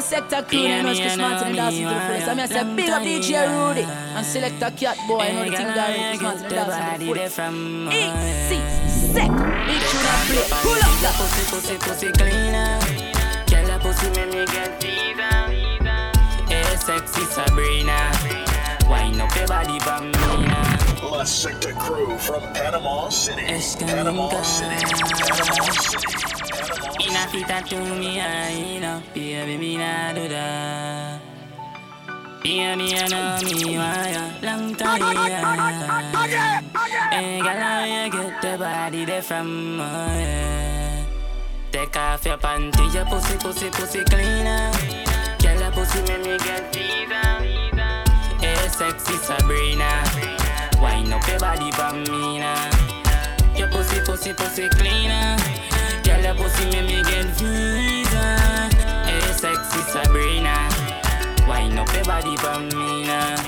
up the whole of sector crew, you know, it's Chris Martin and Darcy to the fullest. I'm gonna big up DJ Rudy and select a cat boy, you know the thing that Chris Martin and Darcy to the fullest. Easy, sick, big tune and play. Pull up that pussy, pussy, pussy cleaner Girl, that pussy make me get fever Hey, sexy Sabrina Wind up your body for me now La Secta crew from Panama City. Panama City. Panama City. Ina fita to me, I know Baby, me nah do that Baby, you know me, why Long time, yeah Hey, girl, how you get the body there from, oh, yeah. Take off your panty, your pussy, pussy, pussy cleaner. Girl, your pussy make me get fever. Hey, sexy Sabrina. Wind up your body for me now. Your pussy, pussy, pussy cleaner your pussy make me get fever Hey, sexy Sabrina Wind up your body for me now.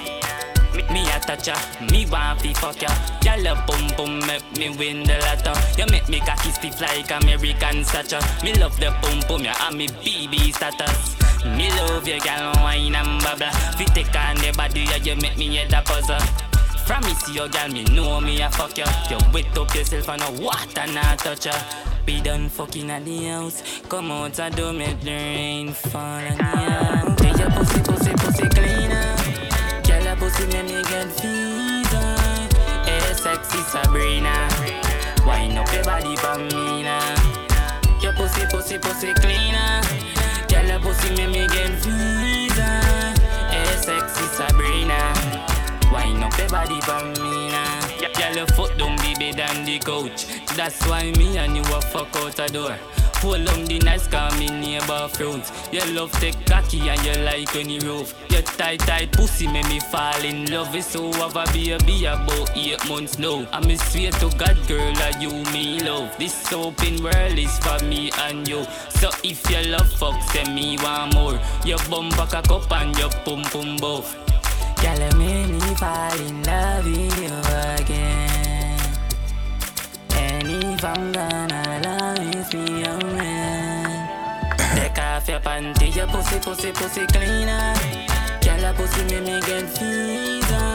Me, me a touch ya, me want fi fuck ya. Girl, your bum bum make me win the lotto You make me cocky stiff like American stature Me love the bum bum ya and me BB status. Me love you, girl, wine and bubble. Fi take on the body, yeah, you make me head a puzzle from me see your girl, me know me a fuck ya. You wet up yourself and no water not touch ya. Be done fucking at the house. Come out and do make the rain fall on ya. Take your pussy, pussy, pussy cleaner. Girl, your pussy make me get fever. Hey, sexy Sabrina. Wind up your body for me now. Your pussy, pussy, pussy cleaner. Girl, your pussy make me get fever. Your body for me now. Girl, your foot don't be bigger than the couch. That's why me and you a fuck out a door. Pull on the nice car, me neighbor front. You love take cocky and you like any roof. Your tight, tight pussy make me fall in love. It's so have a baby about eight months now. I'm a swear to God, girl, that you me love. This open world is for me and you. So if you love fuck, send me one more. Your bum back a cup and your pum pum both. Girl, you make me fall in love with you again. And if I'm gonna love me away. Take off your panty, your pussy, pussy, pussy cleaner. Girl, your pussy make me get fever.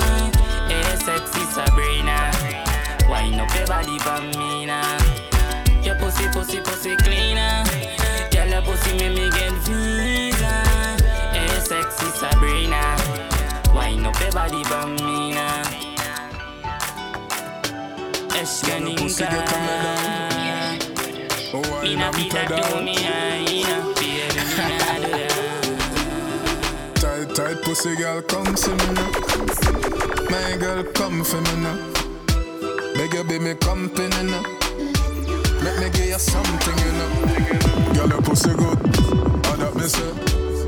Hey, sexy Sabrina. Wind up your body for me now. Your pussy, pussy, pussy cleaner. Body for me now. Escaninka. Ina vida to me, ina baby, ina. *laughs* Tight, tight pussy girl, come see me now. My girl, come for me now. Beg you be me company now. Make me give you something, you know. Girl, your pussy good. All that me say.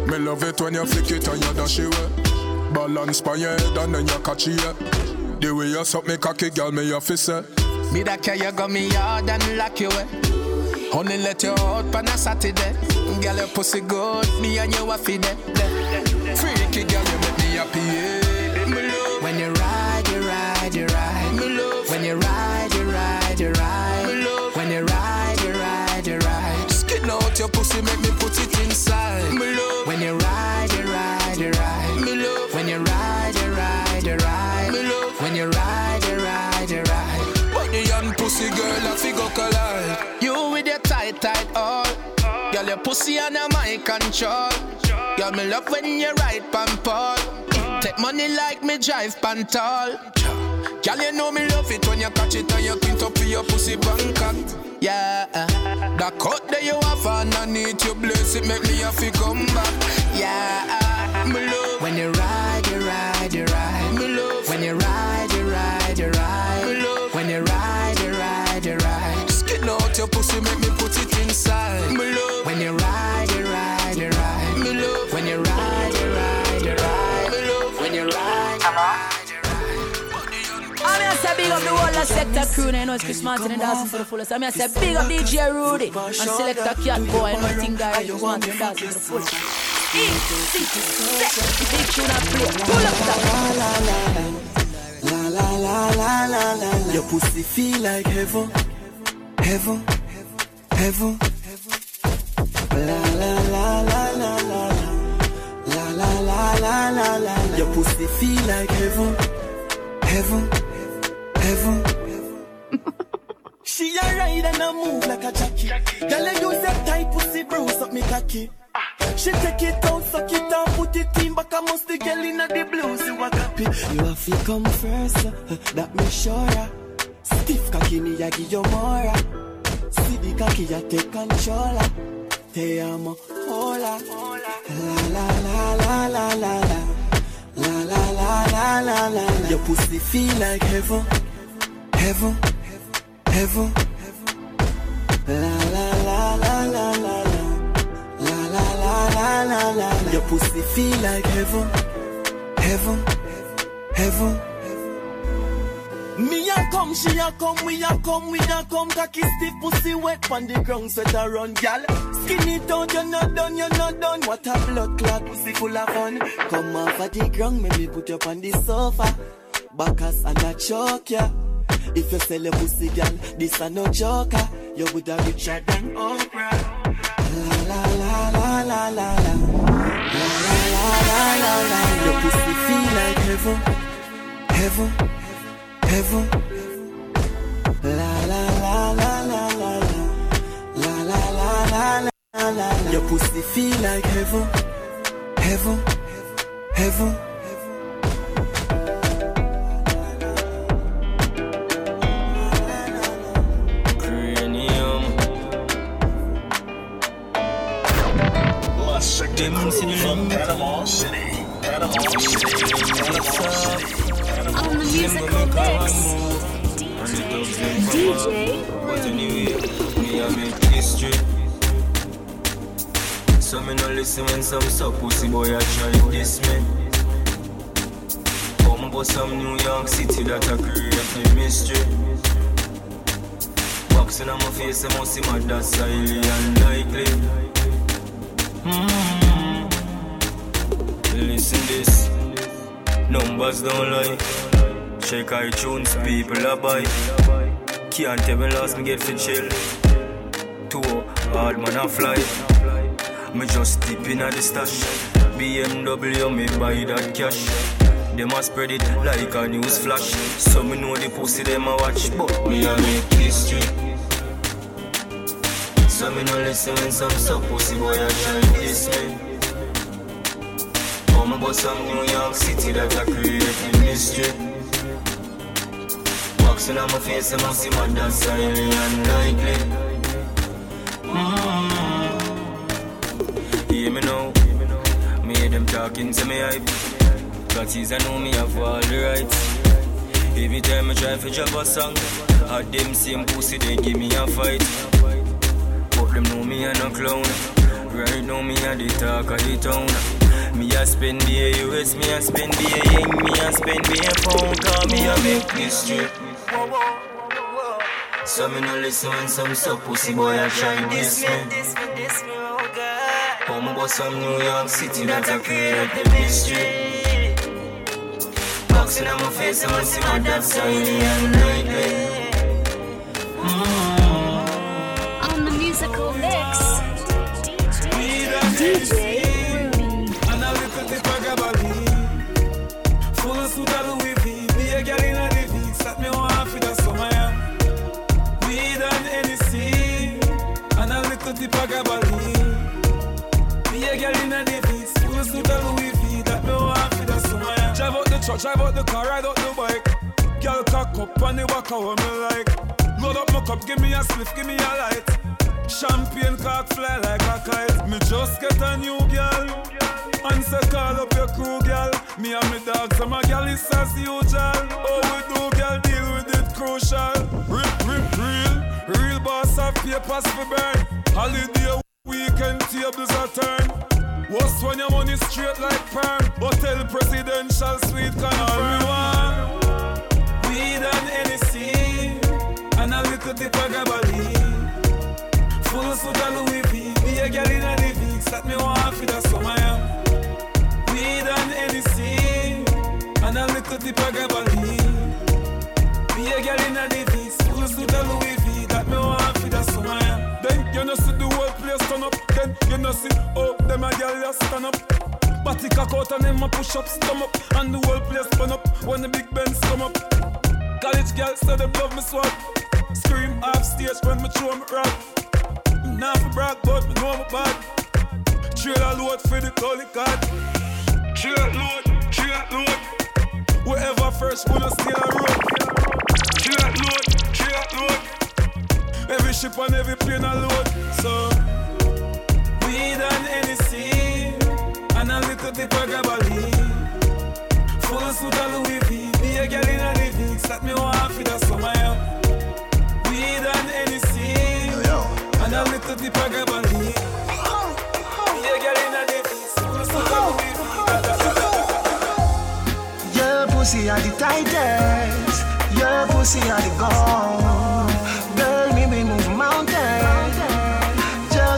Me love it when you flick it and you dash it way. Balance by your head and then you catch it. The way you suck me cocky, girl, me your fist. Me that care you got me hard and lock you way. Honey, let you out on a Saturday. Girl, your pussy good, me and you are feed it. Freaky girl, you make me happy. Yeah. Pussy under my control. Girl, me love when you ride pan Paul. Take money like me drive pan tall. Girl, you know me love it when you catch it and you quint up for your pussy Bangkok. Yeah, that cut that you have underneath your bless it make me have to come back. Yeah, me love when you ride, you ride, you ride. Me love when you ride, you ride, you ride. Me love when you ride, you ride, you ride. Skin out your pussy, make me put it inside. Me love when you say big up the whole of sector crew, now you know it's Chris Martin and dancing for the fullest. I'm gonna say big up DJ Rudy and select a cat boy and nothing guy Chris Martin and dancing for the fullest. Easy, set, big tune and play. Pull up that. La la la la la la la. Your pussy feel like heaven, heaven, heaven. La la la la la la la la la la la la. Your pussy feel like heaven, heaven, heaven. She a ride and a move like a jockey. Girl, you use that tight pussy bruise up me cocky. She take it out, suck it out, put it in back. I must the girl in the blues, you a copy. You have to come first, uh, that me sure. Stiff cocky, me a give you more. See the cocky, ya take control. Te amo, hola. La la la la la la la. La la la la la la la. Your pussy feel like heaven, heaven, heaven. La la la la la la la. La la la la la. Your pussy feel like heaven, heaven, heaven. Me a come, she a come, we a come, we a come. Cocky stiff pussy wet on the ground, sweat a run, gal. Skin it you're not done, you're not done. What a blood clot, pussy full of fun. Come off of the ground, make me put you on the sofa. Backers and a choke ya. If you sell your pussy, gal, this a no joker. You woulda richer than Oprah. La la la la la la la. La la la la la la. Your pussy feel like heaven, heaven, heaven. La la la la la la la. La la la la la la la. Your pussy feel like heaven, heaven, heaven. Panama City. Panama City. DJ anyway, me a make history. So me no listen when some pussy boy a try this me. Come about some New York City that a create a mystery. Boxing on my face, I must see my highly unlikely. Mm-hmm. Listen this, numbers don't lie. Check iTunes, people are buy. Can't me last me get for chill. Two hard man a fly. Me just dip in the stash. BMW me buy that cash. Them a spread it like a news flash. So me know the pussy them a watch, but me a make history. So me no listen when some sub pussy boy a try this me. Come about some New York City that a create mystery. Boxing on my face, I must see my dance highly unlikely. Mm-hmm. Hear me now, me hear them talking to me hype. Cause I know me have all the rights. Every time I try to drop a song, I them same pussy they give me a fight. But them know me and a clown. Right now me a the talk of the town. Me a spend the US, me a spend the yen, me a spend the pound. Cause me a make this trip. So me no listen when some sub pussy boy a try this me. Home about some New York City that a create the mystery. Boxing on my face, I must see my dad's shiny and nightly. On the musical mix, mm. DJ Out truck, drive out the car, ride out the bike. Girl cock up on the walk how me like. Load up my cup, give me a spliff, give me a light. Champagne cock fly like a kite. Me just get a new girl. And say call up your crew, girl. Me and me dogs, so my girl is as usual. Oh, we do, girl, deal with it crucial. Rip, rip, real. Real boss of papers for burn. Holiday weekend tables are turn. What's when your money straight like perm? Hotel presidential suite confirm. Weed and Hennessy. And a little tip of gabali. Full suit of Louis V. Be a girl in a living. Set me one for the summer. Weed and Hennessy. And a little tip of gabali. Be a girl in a living. Full suit of Louis V. That me want for the summer. Then you know see the whole place turn up. Then you know see oh them a girl just stand up. Body cock out and them a push up, stomach, and the whole place burn up when the big Benz come up. College girls say them love me swag. Scream off stage when me throw me rap. Now for brag, but me know me bad. Trailer load for the collie card. Trailer load, trailer load. Wherever first, we no stay on road. Trailer load, trailer load. Every ship and every plane a load. So weed and Hennessy and a little tip of gabali. Full of suit of Louis V. Be a girl in a living. Set me one for the summer. yeah. Weed and Hennessy and a little tip of gabali. Be a girl in a living. Full of suit of Louis V. Your pussy are the tightest. Your pussy are the gold.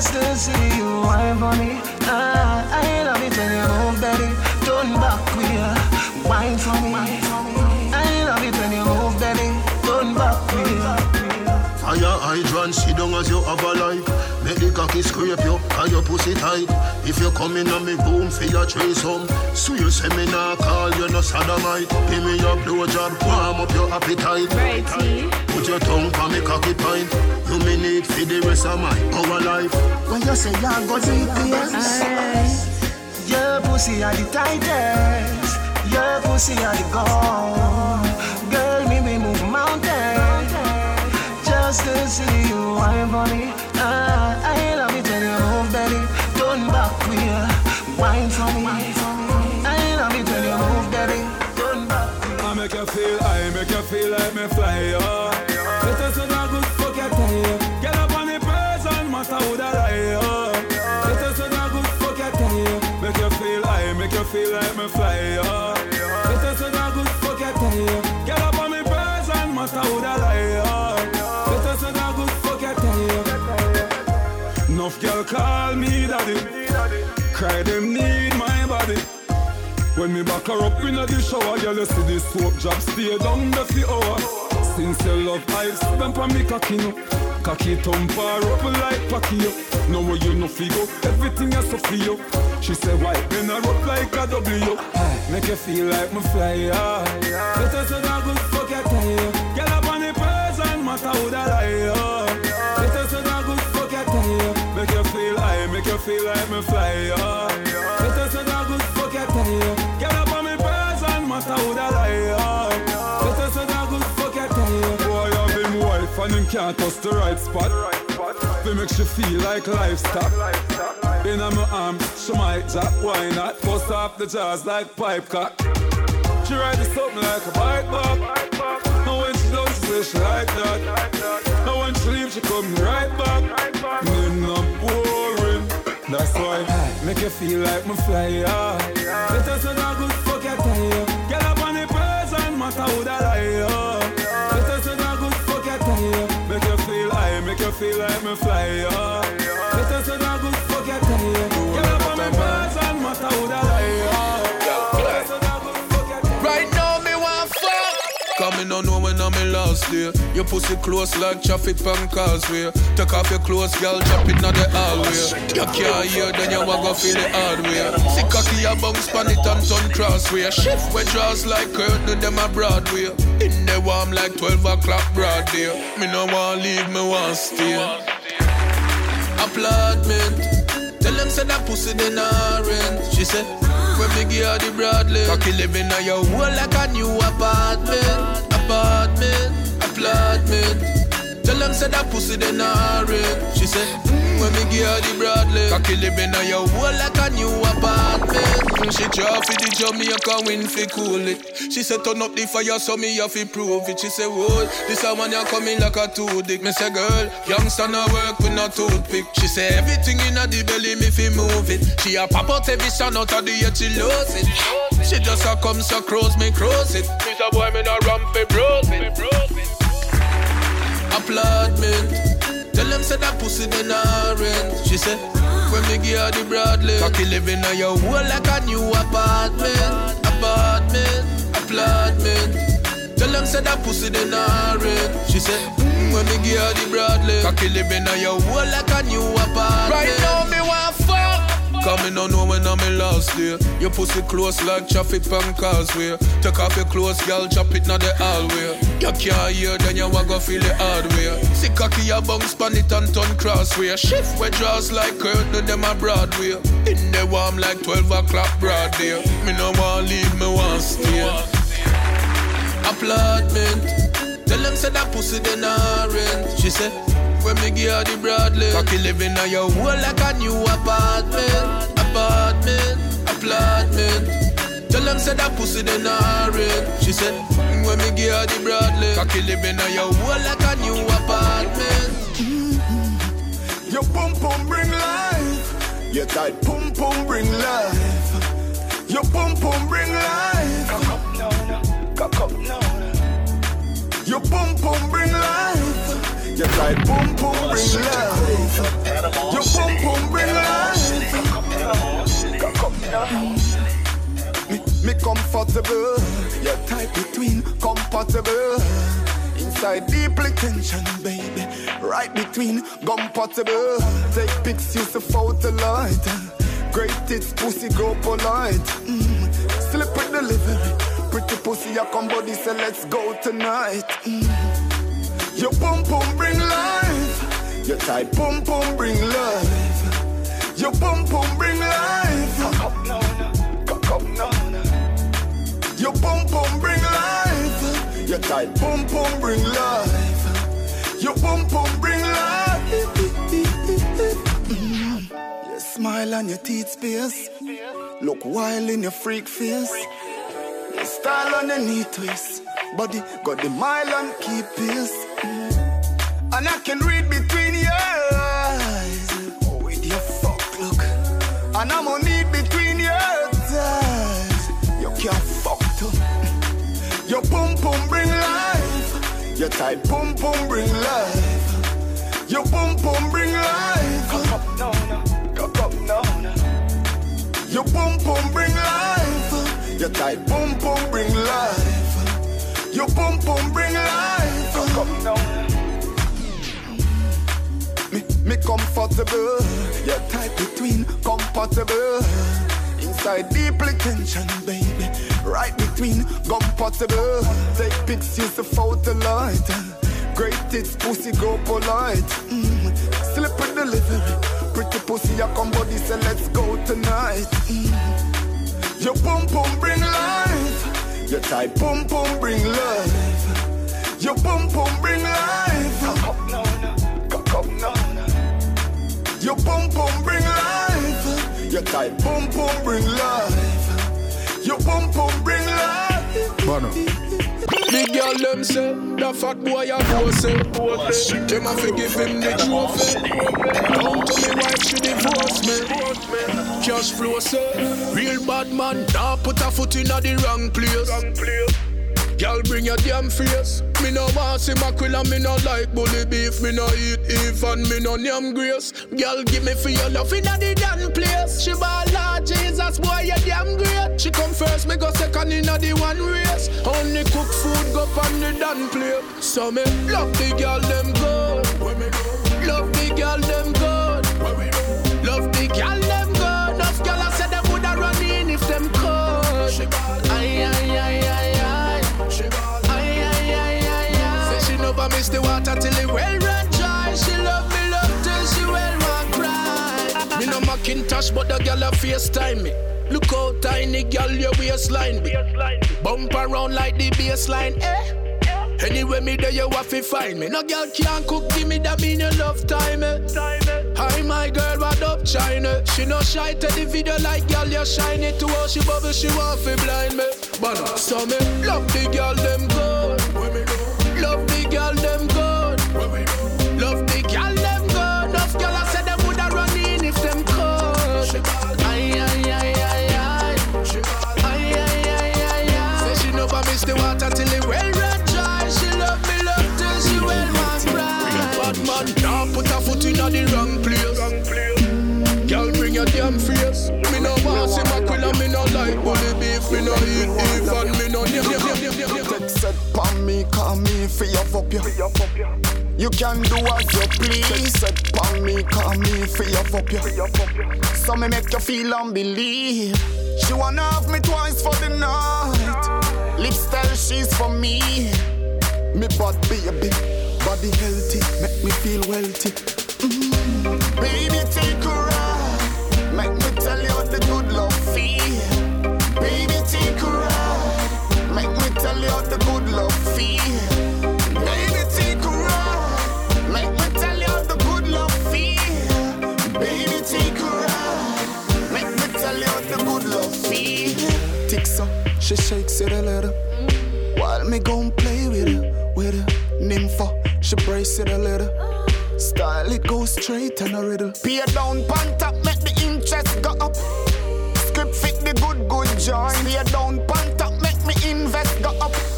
Just to see you wine for me. Ah, I love it when you move, baby. Turn back queer, wine for me. I love it when you move, baby. Turn back queer. Fire hydrant, sit down as you have a life. Make the scrape you, and your pussy tight. If you come in on me boom for your threesome, swear say me nah call you no sodomite. Give me your blowjob, warm up your appetite. Put your tongue on me cocky pint. You me need for the rest of my our life. When you say you go deep, yes. Your pussy are the tightest. Your pussy are the gold. Girl, me we move mountains just to see you wine for me. Me daddy. Cry them need my body. When me back her up in the shower, girl, you see this soap drop stay down the few hours. Since you love ice, them pa me cocky no. Cocky thump her up like Pacquiao. No way you no figo, everything is so you. She said, why? Then I up like a W. Make you feel like me fly high. Better say that good fuck your tire. Girl up on the person, matter who that lie. Feel like me fly high. Better say that good fuck your tire. Girl up on me person, matter who that lie. Better say that good fuck your tire. Boy, I've been wife and him can't touch the right spot. They make she feel like livestock. In my arms, she might drop, why not? Bust off the jaws like pipe cock. She ride the something like a bike back. And when she done, she say like that. And when she leave, she come right back. Me not boring. That's why make you feel like me fly high. Better say that good fuck your tire. Get up on the person, matter who that lie. Better say that good fuck your tire. Make you feel high, make you feel like me fly high. Day. Your pussy close like traffic pan causeway. Take off your clothes, girl, drop it in the hallway. You can't hear, then you walk go feel the hard way. See cocky a bounce pan it and turn crossway. Shift where draws like curtain, them a Broadway. In the warm like 12 o'clock broad day. Me no want leave, me want stay. Applaudment. Tell them say that pussy they not rent. She said, when me give her the Bradley. Cocky living on your wall like a new apartment. Apartment, applaudment. Tell them say that pussy they not rent. She said, mm, when me give her the Bradley. Cocky living on your wall like a new apartment. Mm, she draw for the Jamaica win fi cool it. She said turn up the fire so me have to prove it. She said, whoa, this a man ya coming like a two dick. Me say, girl, youngster no work with no toothpick. She say everything in a the belly me fi move it. She a pop out every sound out of the yet she lose it. She just a come so cross me cross it. Me a boy me no ramp fi bros it. Applaudment. Tell them say that pussy they not rent. She said. When me give her the Bradley Cocky living on your wall like a new apartment Apartment, applaudment Tell them say that pussy they not rent She said, when me give her the Bradley Cocky living on your wall like a new apartment Right now me want Cause me no know when I'm in last day Your pussy close like traffic pan causeway. Take off your clothes, girl, chop it na the hallway. You can't hear, then you want go feel the hard way See cocky a bounce pan it and turn crossway. Shift where draws like curtain, them a Broadway. In the warm like 12 o'clock broad day. Me no want leave, me want stay. Applaudment Tell them say that pussy they not rent. She said when me give her the Bradley Cocky living on your wall like a new apartment. Apartment, applaudment Tell them say that pussy they not rent She said mm, when me give her the Bradley Cocky living on your wall like a new apartment. Your pum pum bring life. Your tight pum pum bring life. Your pum pum bring life. Cock up now, now. Cock up. Now, now. Your pum pum bring life your tight boom boom bring life. Your boom boom bring life. Me, me comfortable. Your tight between compatible. Inside deeply tension, baby. Right between compatible. Take pics, use the photo light. Great tits, pussy grow polite. Mm. Slip with delivery. Pretty pussy, I come body, say let's go tonight. Mm. Your pum pum bring life. Your tight pum pum bring life. Your pum pum bring life. Now, now. Cock up now, now. Your bring life. Your tight pum pum bring life. Your pum pum bring life. Your smile and your teeth space. Look wild in your freak face. Your style on your knee twist. Body got the mile and keep pace. And I can read between your eyes. Oh, with your fuck look. And I'm gonna need between your thighs. You can't fuck too. Your pum pum bring life. Your tight boom boom bring life. Your boom boom bring life. Cock up no no, cock up no no. Your boom boom bring life. Your tight boom boom bring life. Your boom boom bring life. Cock up no no. Me, me comfortable. Your tight between compatible. Inside deeply tension, baby. Right between compatible. Take pics, use the photo light. Great tits, pussy go polite. Mm. Slip delivery. Pretty pussy, I come body, say let's go tonight. Mm. Your boom boom bring life. Your tight boom boom bring life. Your boom boom bring life. Cock up, no, no. Cock up, no, no. Your boom boom bring life. Your tight boom boom bring life. Your boom boom bring life. Bono. The girl them say the fat boy a bossy. Them a fi give him the trophy. Down to me wife she divorce me. Cash flow say real bad man nah put a foot in a the wrong place. Girl, bring your damn face. Me no want see mackerel and me no like bully beef. Me no eat even me no name grace. Girl, give me for your love in a the damn place. She ball Lord Jesus, boy, you damn great. She come first, me go second in a the one race. Only cook food go on the damn plate. So me love the girl them go. Love the girl them good. The water till it well run dry. She love me love till she well want cry. Me no Macintosh, but the girl a FaceTime me. Look how tiny girl your waistline be. Bump around like the baseline, eh? Anyway, me there you to find me. No girl can't cook, give me that mean you love time, eh? Hi, my girl, what up, China? She no shy to the video like girl, you shine it to her. She bubble, she to blind me. But no, so me love the girl, them good. Call me for your fuck you. You can do as you please. Set pon me, call me for your fuck you. So me make you feel and believe. She wanna have me twice for the night. Lips tell she's for me. Me bad baby, body healthy, make me feel wealthy. Mm. Baby, take a ride. Make me she shakes it a little. While me gon' play with her, with her. Nympho, she brace it a little. Style it go straight and a riddle. Peer down, pan top, make the interest go up. Script fit the good, good joy. Peer down, pan top, make me invest go up.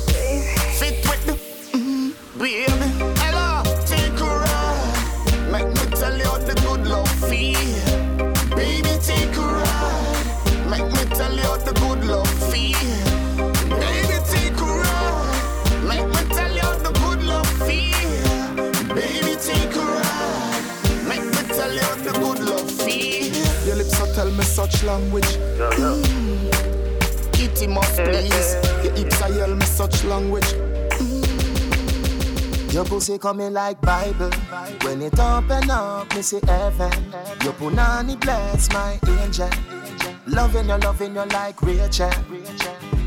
Such language. Mm. Kitty must please. Your hips are yell me such language. Your pussy coming like Bible. When it open up, me see heaven. Your punani bless my angel. Loving you, loving you like Rachel.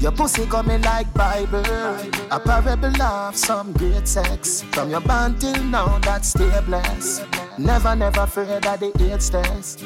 Your pussy coming like Bible. A parable of some great sex. From your band till now, that stay blessed. Never, never afraid of the AIDS test.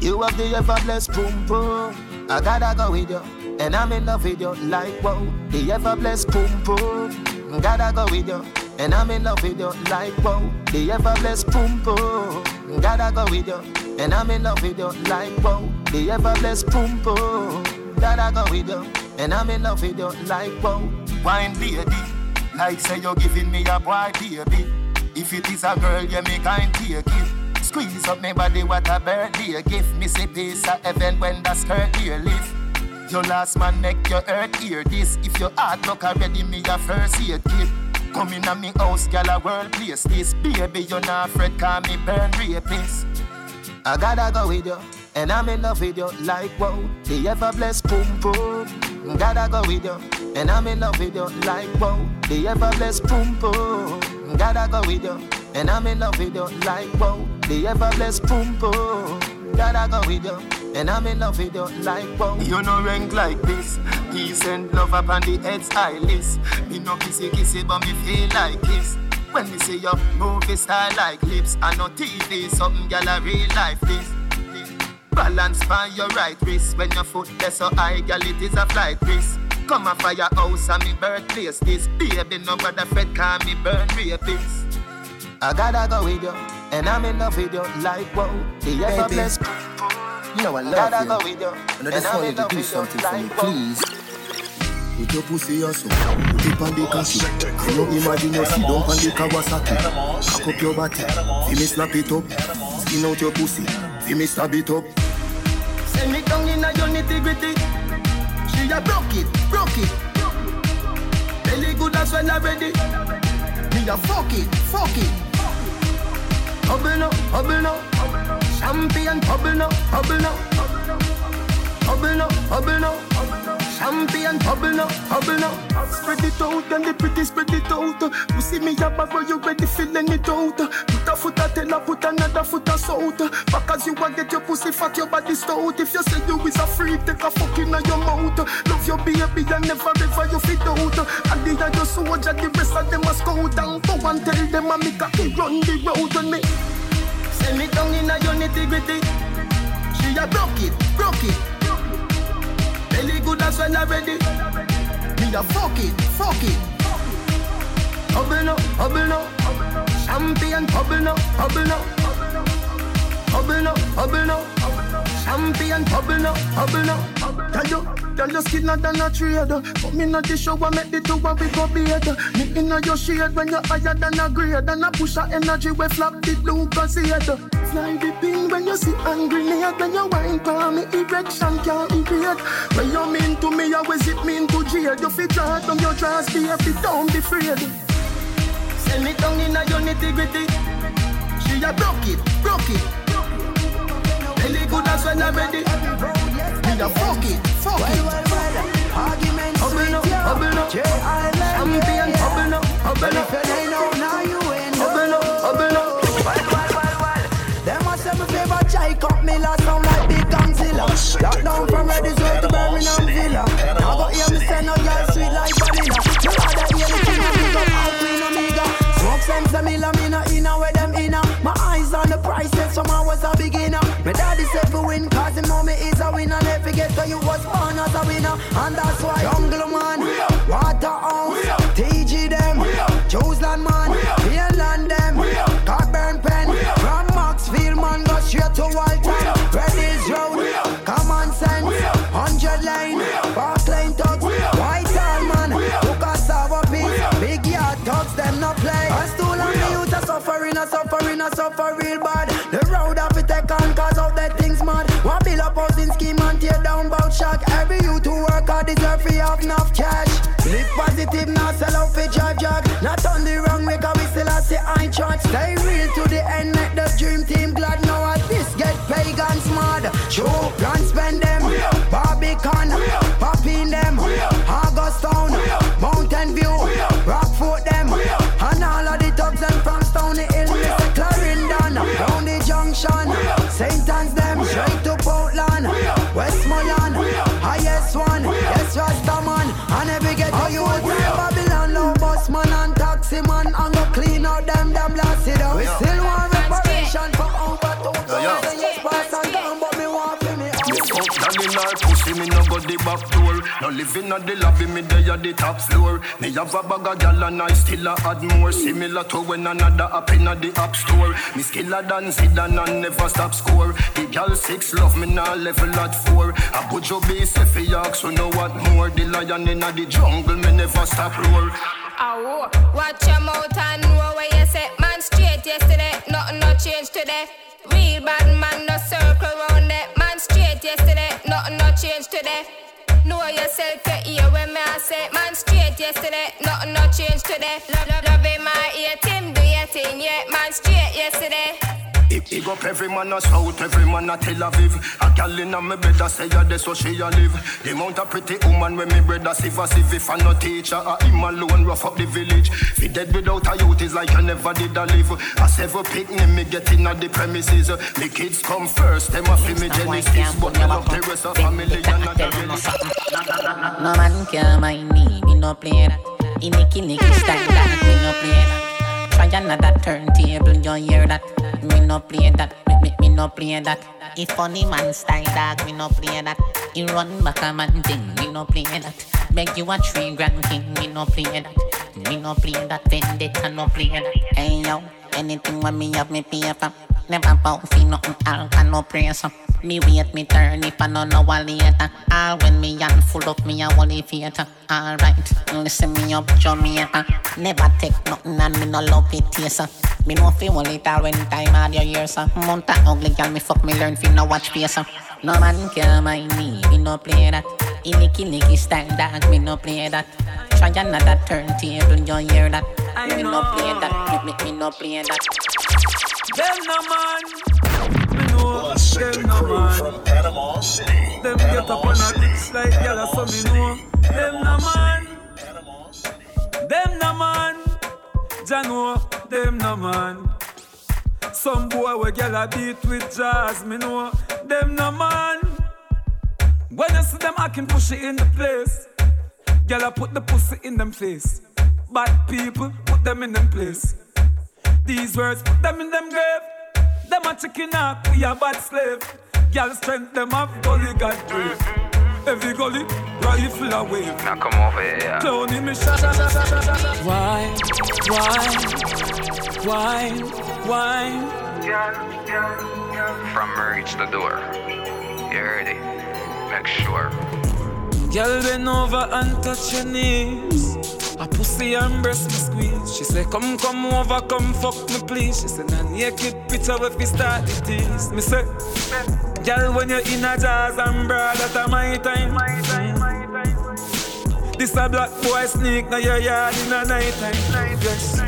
You have the ever blessed boom boom. I gotta go with you. And I'm in love with you like whoa. The ever blessed boom boom. Gotta go with you. And I'm in love with you like whoa. The ever blessed boom boom. Gotta go with you. And I'm in love with you like whoa. The ever blessed boom boom. Gotta go with you. And I'm in love with you like whoa. Wine baby. like say you're giving me a boy, baby. If it is a girl, you make kind take it. Squeeze up my body, what a birthday gift. Me say peace of heaven when the skirt here lift. Your last man make your earth hear this. If your heart look already, me a first aid kid. Come in me house, gal a world place this. Baby, you're not afraid, call me burn rapist. I gotta go with you, and I'm in love with you like wow. The ever blessed boom boom. Gotta go with you, and I'm in love with you like wow. The ever blessed boom boom. Gotta go with you, and I'm in love with you like wow. The ever blessed boom boom. Gotta go with you. And I'm in love with you like wow. You no rank like this. Peace and love up on the head's eye list. Me no kissy kissy, but me feel like kiss. When me see your movie style like lips, I know TV, something gal a real life this. Balance by your right wrist. When your foot there so high, gal it is a flight risk. Come a firehouse and me birthplace this. Baby, no brother Fred call me burn rapist. I gotta go with you, and I'm in love with you like wow. The ever blessed. You know I love Gotta you. go with you. And I just And I'm want you in to love do with you something for me, like wow. please. Put your pussy also, put it on the cocky. You know imagine you sit down on the Kawasaki. Cock up your body, see me slap it up. Skin out your pussy, see me stab it up. Send me down in a your nitty gritty. She a broke it, broke it. Belly good as well already. Me a fuck it, fuck it. Bubble no, bubble no. Champion bubble no, bubble no. Bubble no, bubble no. Champion bubble now, bubble no. Spread it out and the pretty spread it out. You see me a bubble, you ready feeling it out. Put a foot a tell put another foot a south. Back as you a get your pussy fat, your body stout. If you say you is a freak, take a fuck in your mouth. Love your baby and never ever you fit out. And the other soldier, the rest of them a scout. And go and tell them I make a run the road on me. Send me down in a your nitty gritty. She a broke it, broke it. Belly good as well already. Me a fuck it, fuck it. Bubble no, bubble no. Champion bubble no, bubble no. Bubble no, bubble no. Champion bubble no, bubble no. Tell you, tell you skinner than a trader. Come in the show and make the two and we go better. Me inna your shade when you're higher than a grade. And a push a energy we flap the blue consider. Fly the pin when you see angry near When you wine for me, erection can't evade When you mean to me, always it mean to jail You fi draw down your drawers, baby, don't be afraid Send me down in a your nitty gritty She a broke it, broke it Belly good as well already Me a fuck it, fuck it Arguments Bubble up, bubble up Champion, bubble up, bubble up Bubble up, bubble up Them a say me favorite chai cup me last sound like big Godzilla. Lockdown from Rediswell to Birmingham Villa. Now go hear me say no girl sweet like vanilla. Me rather hear me think of big up all clean omega. Smoke sense a milla, me no inna where them. My eyes on the somehow was a beginner. My daddy said for win, cause know me is a winner. Never forget that you was born as a winner. And that's why Jungle Man, Waterhouse, TG them, Choseland man, Mainland them, Cockburn Pen, from Maxfield man, go straight to Walton. Red Hills Road, common sense, 100 line, Park Lane Tugs, Whitehall man, Lucas Savo Peace, Big Yard Tugs, them no play. A stool and the youth are suffering, a suffering, a suffer real Every youth who work hard deserve free have enough cash. Live positive, not sell out for drive jog. Not on the wrong way, cause we still have say I church. Stay real to the end, make the dream team glad. Now at this get pagans mad. Show, run spend them. Barbican, pop in them. Augustown, Mountain View, Rockfort them. And all of the thugs them from Stony Hill, Mr. Clarendon, round the junction. St. Ann's them, straight to Portland. Westmoreland, highest one. Yes, Rastaman. And every get to you Babylon, low bus man and taxi man. And go clean out them, damn blast it out. Her pussy, me no go the back door. No living at the lobby, me there at the top floor. Me have a bag of gal and I still a add more. Similar to when another app in the app store. Me skiller than Zidane and never stop score. The gal six love me now level at four. A bujo be say fi yak, so know what more. The lion in the jungle, me never stop roar. Ow. Watch your mouth and know where you say. Man straight yesterday, nothing no change today. Real bad man no circle round that Man straight yesterday, change today. Know yourself, you hear when me I say Man straight yesterday, nothing no change today. Love, love, love him, I hate him, do your thing, yeah Man straight yesterday Big up every man a south, every man a Tel Aviv. A gal inna me bed a say a that's where she a live. The amount of pretty woman when me brother sieve a sieve. If I no teacher, a him alone rough up the village. Fi dead without a youth is like I never did a live. A several picnic me get inna the premises. Me kids come first, them a fi me genesis, but me love the rest of family and not the religion. No man can mind me, me no play that. In Nicky Nicky style that, me no play that. Try another turntable, you hear that? Me no play that, me, me, me no play that. If funny man style dog, me no play that. You run back a man thing, me no play that. Beg you a three grand king, me no play that. Me no play that, vendetta no play that. Hey yo, anything when me have me pay for. Never bow fi nothing, all no praise. Me wait me turn if I no know a later. All when me hand full up me a holy theater. Alright, listen me up Jamaica. Never take nothing and me no love it taste. Me no fi hold it all when time add your years. Mount a ugly girl me fuck me learn fi no watch face. No man can mind me, me no play that. Ilicky licky style dog, me no play that. Try another turntable, you hear that? Me no play that, me, me, me no play that. Them no man. Me know them no man. Panama City. Them get up on a ditch like yellow, so me know. Them no man. Them no man. Jah know them no man. Some boy we gyal a beat with jazz, me know. Them no man. When you see them acting pushy in the place, gyal a put the pussy in them face. Bad people put them in them place. These words put them in them grave. Them a chicken up, we a bad slave. Girl strength them up, gully got brave. Every gully, rifle a wave. Now come over here. Clown in me shot, shot, shot, shot, shot, shot. Why, why, why, why? From reach the door. You heard it. Make sure. Girl bend over and touch your knees. A pussy and breast me squeeze. She say, come, come over, come fuck me please. She say, na naked picture if we start the tease. Me say, girl when you're in a jazz and bra, that a my time. This a black boy sneak now your yard in a night time. Yes.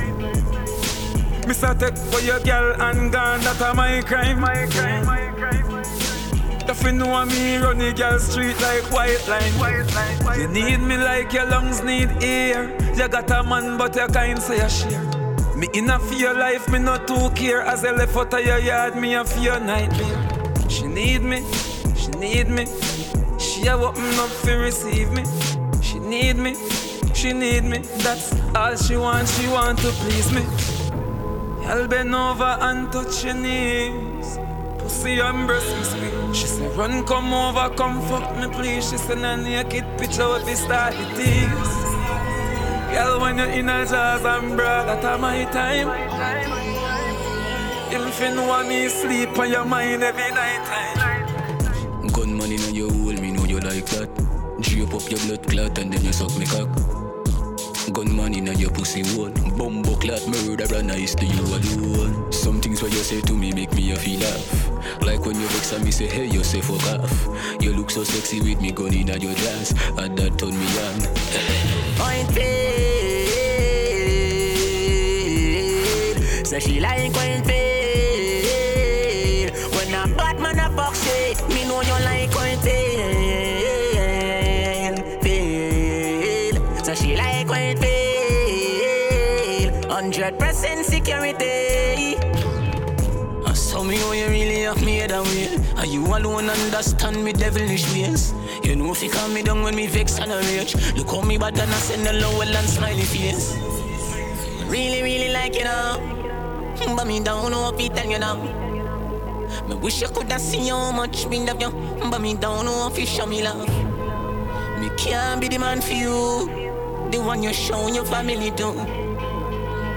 Me say take for your girl and gone, that a my crime. My crime. If you know me, run the girl street like white line. You need me like your lungs need air. You got a man, but you kind say you share. Me in a fear life, me not too care. As I left out of your yard, me a fear nightmare. She need me, she need me. She a open up to receive me. She need me, she need me. That's all she want, she want to please me. I'll bend over and touch your knees. Pussy and breast me sweet. She said, run, come over, come fuck me, please. She said, na naked picture with the start it is. Girl, when you're in a jazz and bra, that a my time. You know me sleep on your mind every night time. Gun money in your hole, me know you like that. Drape up your blood clot and then you suck me cock. Gun money in your pussy hole. Bumbo clot murderer nice to you alone. Some things what you say to me make me a feel laugh. Like when you vex and me say, hey, you say fuck off. You look so sexy with me gun in your dress. And that turn me on. Point fail. So she like point you alone understand me devilish ways? You know if you calm me down when me vex and a rage. Look how me bad and I send a low and smiley face. Really, really like you now. Hmm, but me down know if tell you now. Me wish I coulda seen how much me love you. Hmm, but me down know if you show me love. Me can't be the man for you. The one you show your family to.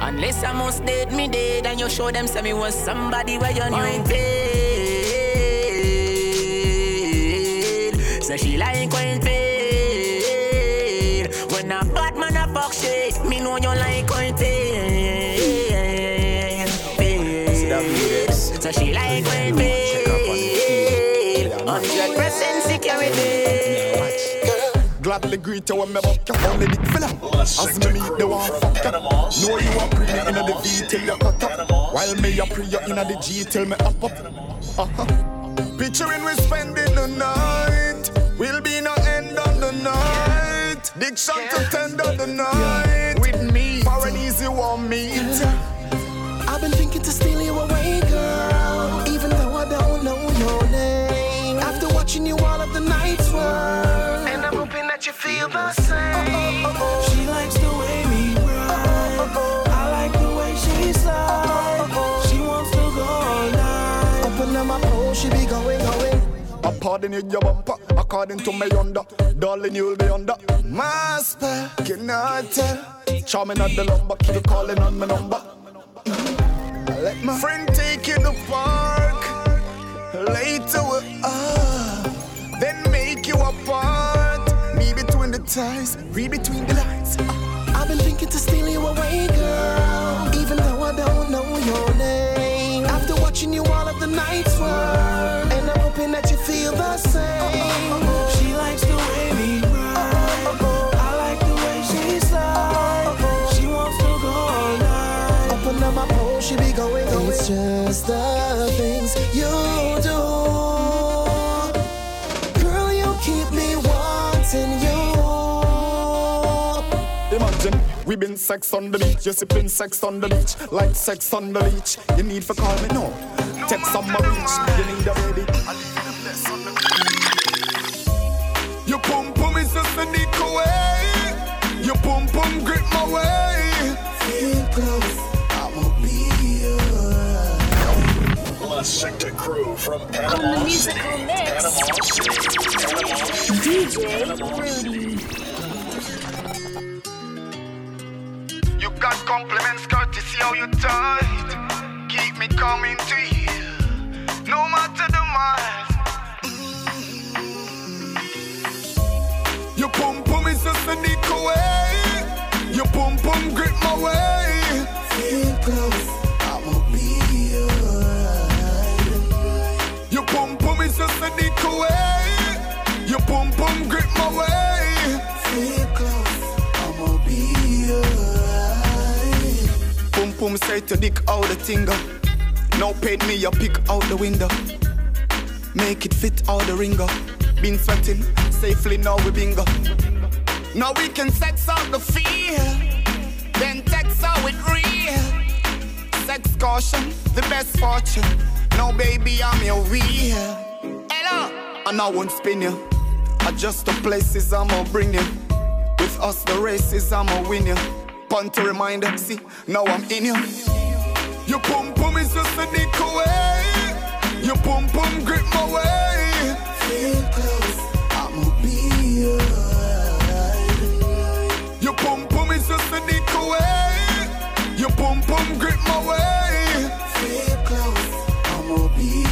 Unless I must date me dead and you show them say me was somebody where you knew fail. Say she like when fail. When a bad man a fuck shit, me know you like when fail. So she like when fail. your present security gladly greet you when me buck your only dick filler. As me meet the one fucker. Know you a pre inna the V till you cut up. While me a pre inna the G till me up up. Uh-huh. Picturing we spending the night. Will be no end on the night. Diction to tend on the night. With me for an easy one meet I've been thinking to steal you away, girl. Even though I don't know your name. After watching you all of the nights work. And I'm hoping that you feel the same. Oh, oh, oh. She likes the way we ride. I like the way she slides. She wants to go all night. Open up my pole, she be going, going. I'm pardoning your bumper According to me under. Darling you'll be under. Master Cannot tell? Charming at the lumber Keep calling on my number. I let my friend take you to park. Later we're Then make you apart Me between the ties Read between the lines. I've been thinking to steal you away, girl. Even though I don't know your name. After watching you all of the nights And I'm hoping that you feel the same we been sex on the beach, you sipping sex on the beach, like sex on the leech. You need for call me no, text on my reach. You need a baby. Your pum pum is just a nick away. Your pum pum grip my way. Feel close, I'ma be La Secta crew from On Panama the musical City. mix, Panama City. Panama City. DJ Rudy. Got compliments, courtesy how you tight. Keep me coming to you, no matter the miles. Your pum pum is just a nick away. Your pum pum grip my way. Feel close, I'ma be Your pum pum is just a nick away. Your pum pum grip my way. Pum say to dick out the tingle. Now paint me a pick out the window. Make it fit out the ringer. Been sweating safely now we bingo. Now we can sex out the fear. Then text out with real. Sex caution, the best fortune. Now baby I'm your wheel. Hello. And I won't spin you. I Adjust the places I'ma bring you. With us the races I'ma win you. Pun to reminder, see, now I'm in you. Your pum pum is just a dick away. Eh? Your pum pum grip my way. Feel close, I'ma be Your pum pum is just a dick away. Eh? Your pum pum grip my way. Feel close, I'ma be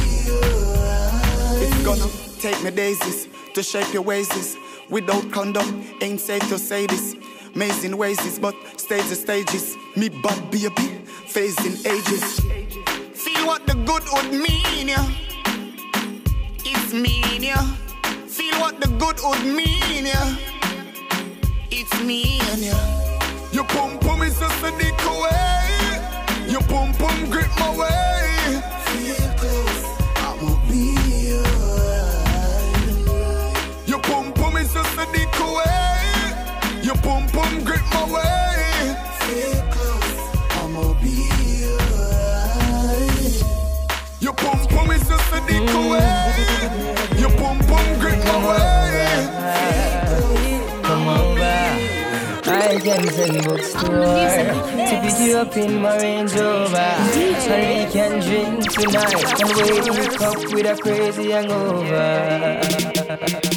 It's gonna take me daisies to shape your waists. Without condom, ain't safe to say this. Amazing ways, but stage the stages. Me bad baby, facing ages. Feel what the good would mean, yeah. It's mean, yeah. Feel what the good would mean, yeah. It's mean, yeah. Your pum pum is just a dick away. Your pum pum grip my way. I can send books to pick you up in my Range Rover, and we can drink tonight and wake up with a crazy hangover.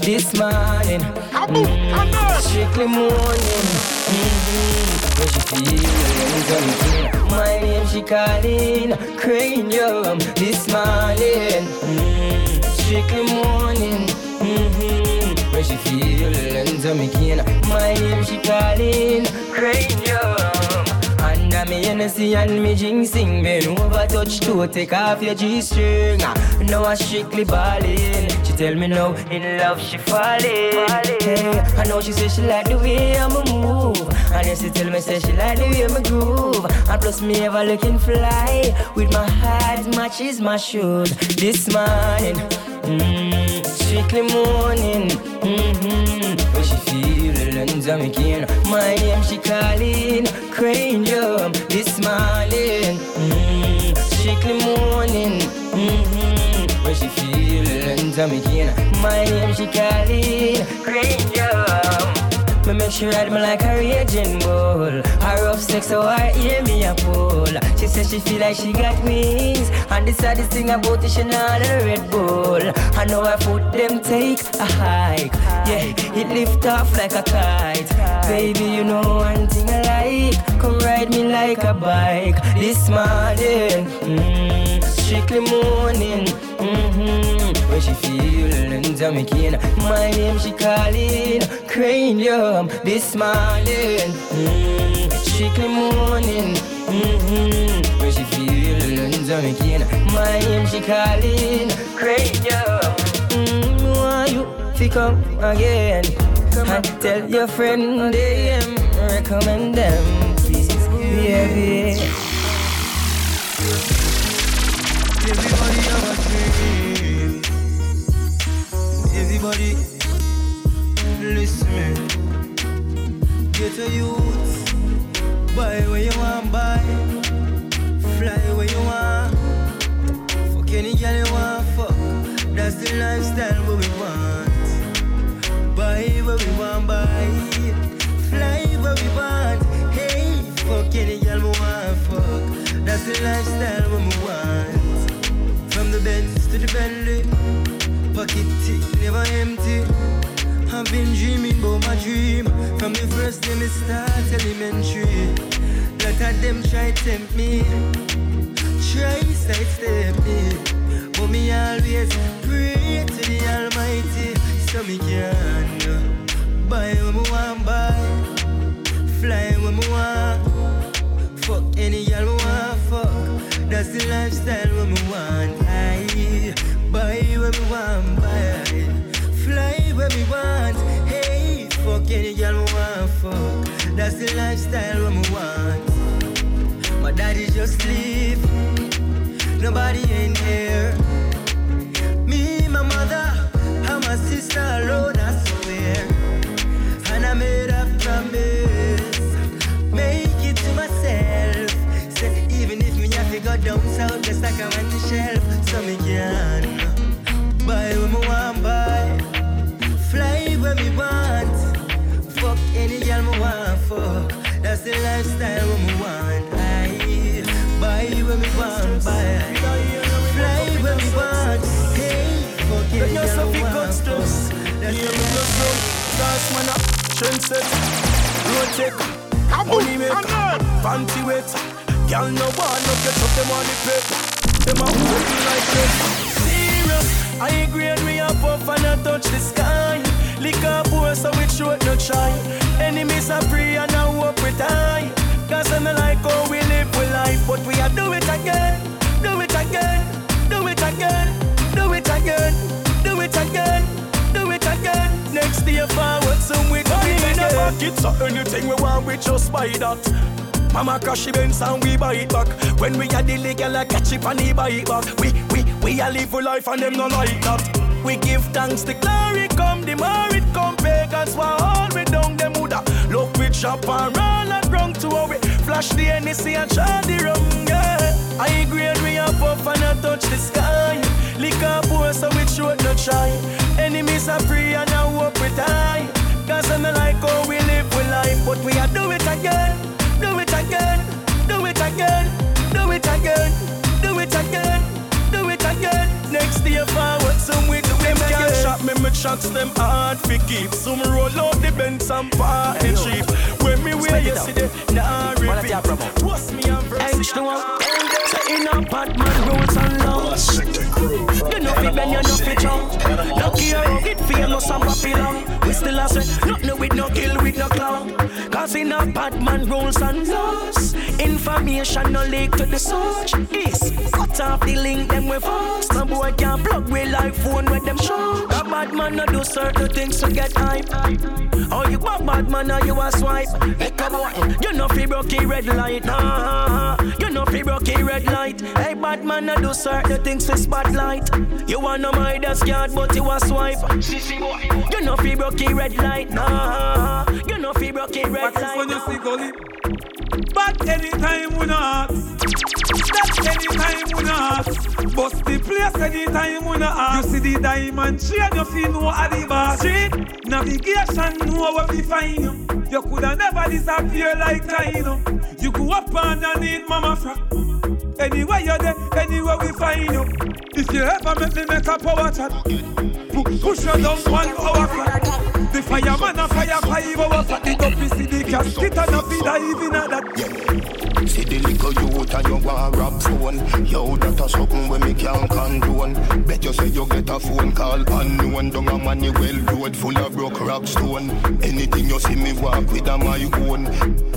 This morning, mm, strictly morning. Mm-hmm. When she feels something, my name she calling Cranium. This morning, mm, strictly morning. She feelings me kin My name she calling. Cranium. Now me Hennessy and me ginseng Bend over, touch toe, take off your G-string. Ah, now I strictly ballin' She tell me now, in love she falling hey, I know she say she like the way I'ma move. And yes, she tell me say she like the way I'ma groove. And plus me ever looking fly. With my hat matches my shoes. This morning, mm, strictly morning mm-hmm. When she feel of me kin My name she calling Cranium This morning mm, Strictly morning mm-hmm. When she feel of me kin My name she calling Cranium me make she ride me like a raging bull. Her rough sex, so her hear me a pull. She says she feel like she got wings. And the saddest thing about it, she not a Red Bull. I know her foot them take a hike. Yeah, it lift off like a kite. Baby, you know one thing I like. Come ride me like a bike. This morning, mm, strictly morning. Mm-hmm. When she me kin My name she calling. Cranium This morning mm, Strictly morning. Mm-hmm. When she me kin My name she calling. Cranium. Mm, Why you? Fi come again. And tell your friend them Recommend them. Please, baby Everybody Everybody, listen. Get a youth, buy where you want, buy. Fly where you want. Fuck any girl you want, fuck. That's the lifestyle what we want. Buy where we want, buy. Fly where we want. Hey, fuck any girl we want, fuck. That's the lifestyle what we want. From the Benz to the Bentley, pocket never empty. I've been dreaming about my dream from the first day me start elementary. Lot of them try tempt me, try sidestep me, but me always pray to the Almighty so me can buy what me want buy, fly what me want, fuck any girl me want fuck. That's the lifestyle what me want. Buy me want buy, fly where me want. Hey, fuck any girl me want fuck. That's the lifestyle me want. My daddy just leave, nobody in here. Me, my mother, and my sister alone, I swear. And I made a promise, make it to myself. Say even if me have to go down south, just like I'm on the shelf, so me can me want, fuck any girl me want fuck. That's the lifestyle what me want. I buy where me want buy, fly where me want. Hey, fuck any girl me want fuck. That's the lifestyle. That's man up, trendset, road check, money maker, panty wet. Girl no want no get up them on the paper. Them a hold me like this. Serious, I agree and we up off and I touch the sky. Lick up boy so we throat no try. Enemies are free and I hope we die. Cause I'm like how we live with life, but we are do it again, do it again, do it again, do it again, do it again, do it again. Next day forward, some we go in a pocket, so anything we want we just buy that. Mama crash the Benz and we buy it back. When we are the legal, I catch it and he buy it back. We, we, we are live for life and them no like that. We give thanks, to glory come, the more it come. Pagans were all we down them woulda. Look we chop and roll and run to our way. Flash the NEC and try the rum, yeah. I and we up up and I touch the sky. Lick up poor so we throat no try. Enemies are free and I hope we die. Cause I'm like how we live with life, but we are do it again. Do it again, do it again, do it again, do it again, do it again. Next day forward, some we do them can't shot me, me shots them hard fi keep. Some roll out the Benz and party cheap. When me wear yesterday, nah repeat. What's me and verse? Say in a bad man rules and laws. You know fi bend, you know fi jump. No care how it famous and popular. We still a say nothing with no kill with no clown. Cause in a bad man rules and laws. Information no leak to the search. East, cut off the link, them we force. No boy can plug we like phone with them show. A bad man no do certain things to get hype. Oh, you a bad man or you a swipe? Hey, come on, you know fi broke red light. Ah, you know fi broke red light. Hey, bad man no do certain things for spotlight. You want no Midas card, but you a swipe. You know fi broke red light. Nah, you know fi broke red light. when you see gully. But anytime we not ask. That anytime we not. Bust the place anytime we not ask. You see the diamond chain, you feel no bar street. Navigation know where we find you. You coulda never disappear like China. You go up underneath mama frack. Anywhere you're there, anywhere we find you. If you ever make me make a power chat, push you down one hour flat. The fireman a fire five hours flat. The dopey see the casket and a be diving at that. See the little youth and you want rap phone Yo, that a something when me can't condone. Bet you say you get a phone call unknown. Down a Manuel road full of broke rock stone. Anything you see me walk with a my own.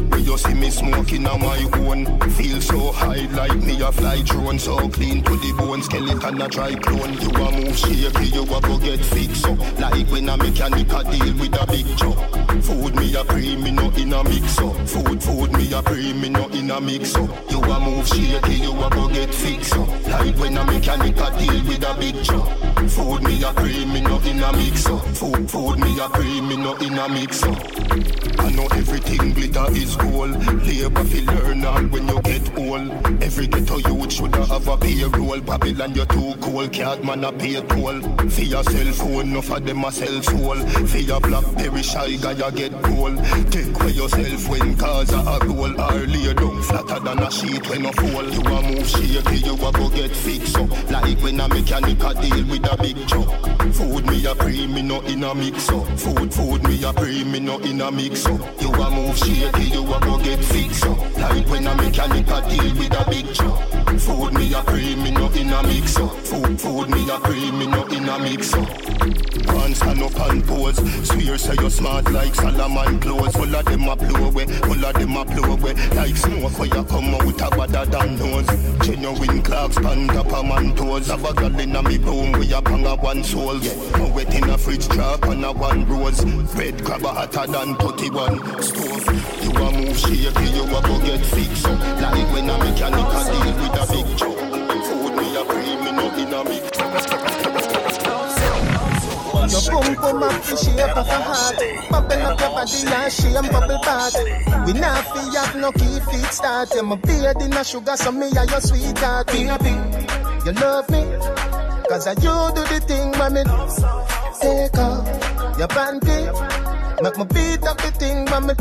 When you see me smoking a my own. Feel so high like me a fly drone. So clean to the bone, skeleton a try clone. You a move shaky, you a go get fixed up. Like when a mechanic a deal with a big truck Food me a pre, me no in a mix up. Food, food me a pre, me no in a mix. Up You a move shaky, you a go get fixed. Up Like when a mechanic a deal with a big truck Food me a cream, me no in a mix. Up Food, food me a cream, me no in a mix. Up I know everything glitter is gold. Labor fi learn all when you get old. Every ghetto youth shoulda have a payroll. Babylon you too cold, cat man a pay toll. For your cell phone, enough of them a sell soul For your blackberry shy guy you get cold. Take away yourself when cause a goal Or lay down flatter than a sheet. When a fall You a move shaky, you a go get fixed up. Like when a mechanic a deal with a big truck. Food me a pre, me no in a mix up. Food, food me a pre, me no in a mix up. You a move shaky, you a go get fixed up. Like when a mechanic a deal with a big truck. Food me a pre, me no in a mix up. Food, food me a pre, me no in a mix up. One stand up and pose. Swear say you smart like Solomon clothes Full of them a blow away, full of them a blow away. Like smoke where come out a better than nose. Genuine clocks, pan top of man toes. Have a girl in a me room we you bang a one soul yeah. Wet in a fridge drop on a one rose. Red a hotter than 31 stove. You a move shaky, you a go get fixed up Like when a mechanic a deal with a big joke Food me a cream, me no in a mix Your boom boom up the shape of a heart Bubble up your body and shame bubble bath We not fi have no key feet start Yeah, my beard in a sugar so me and your sweetheart Baby, you love me Cause I you do the thing me Take off your panty Make me beat up the thing when me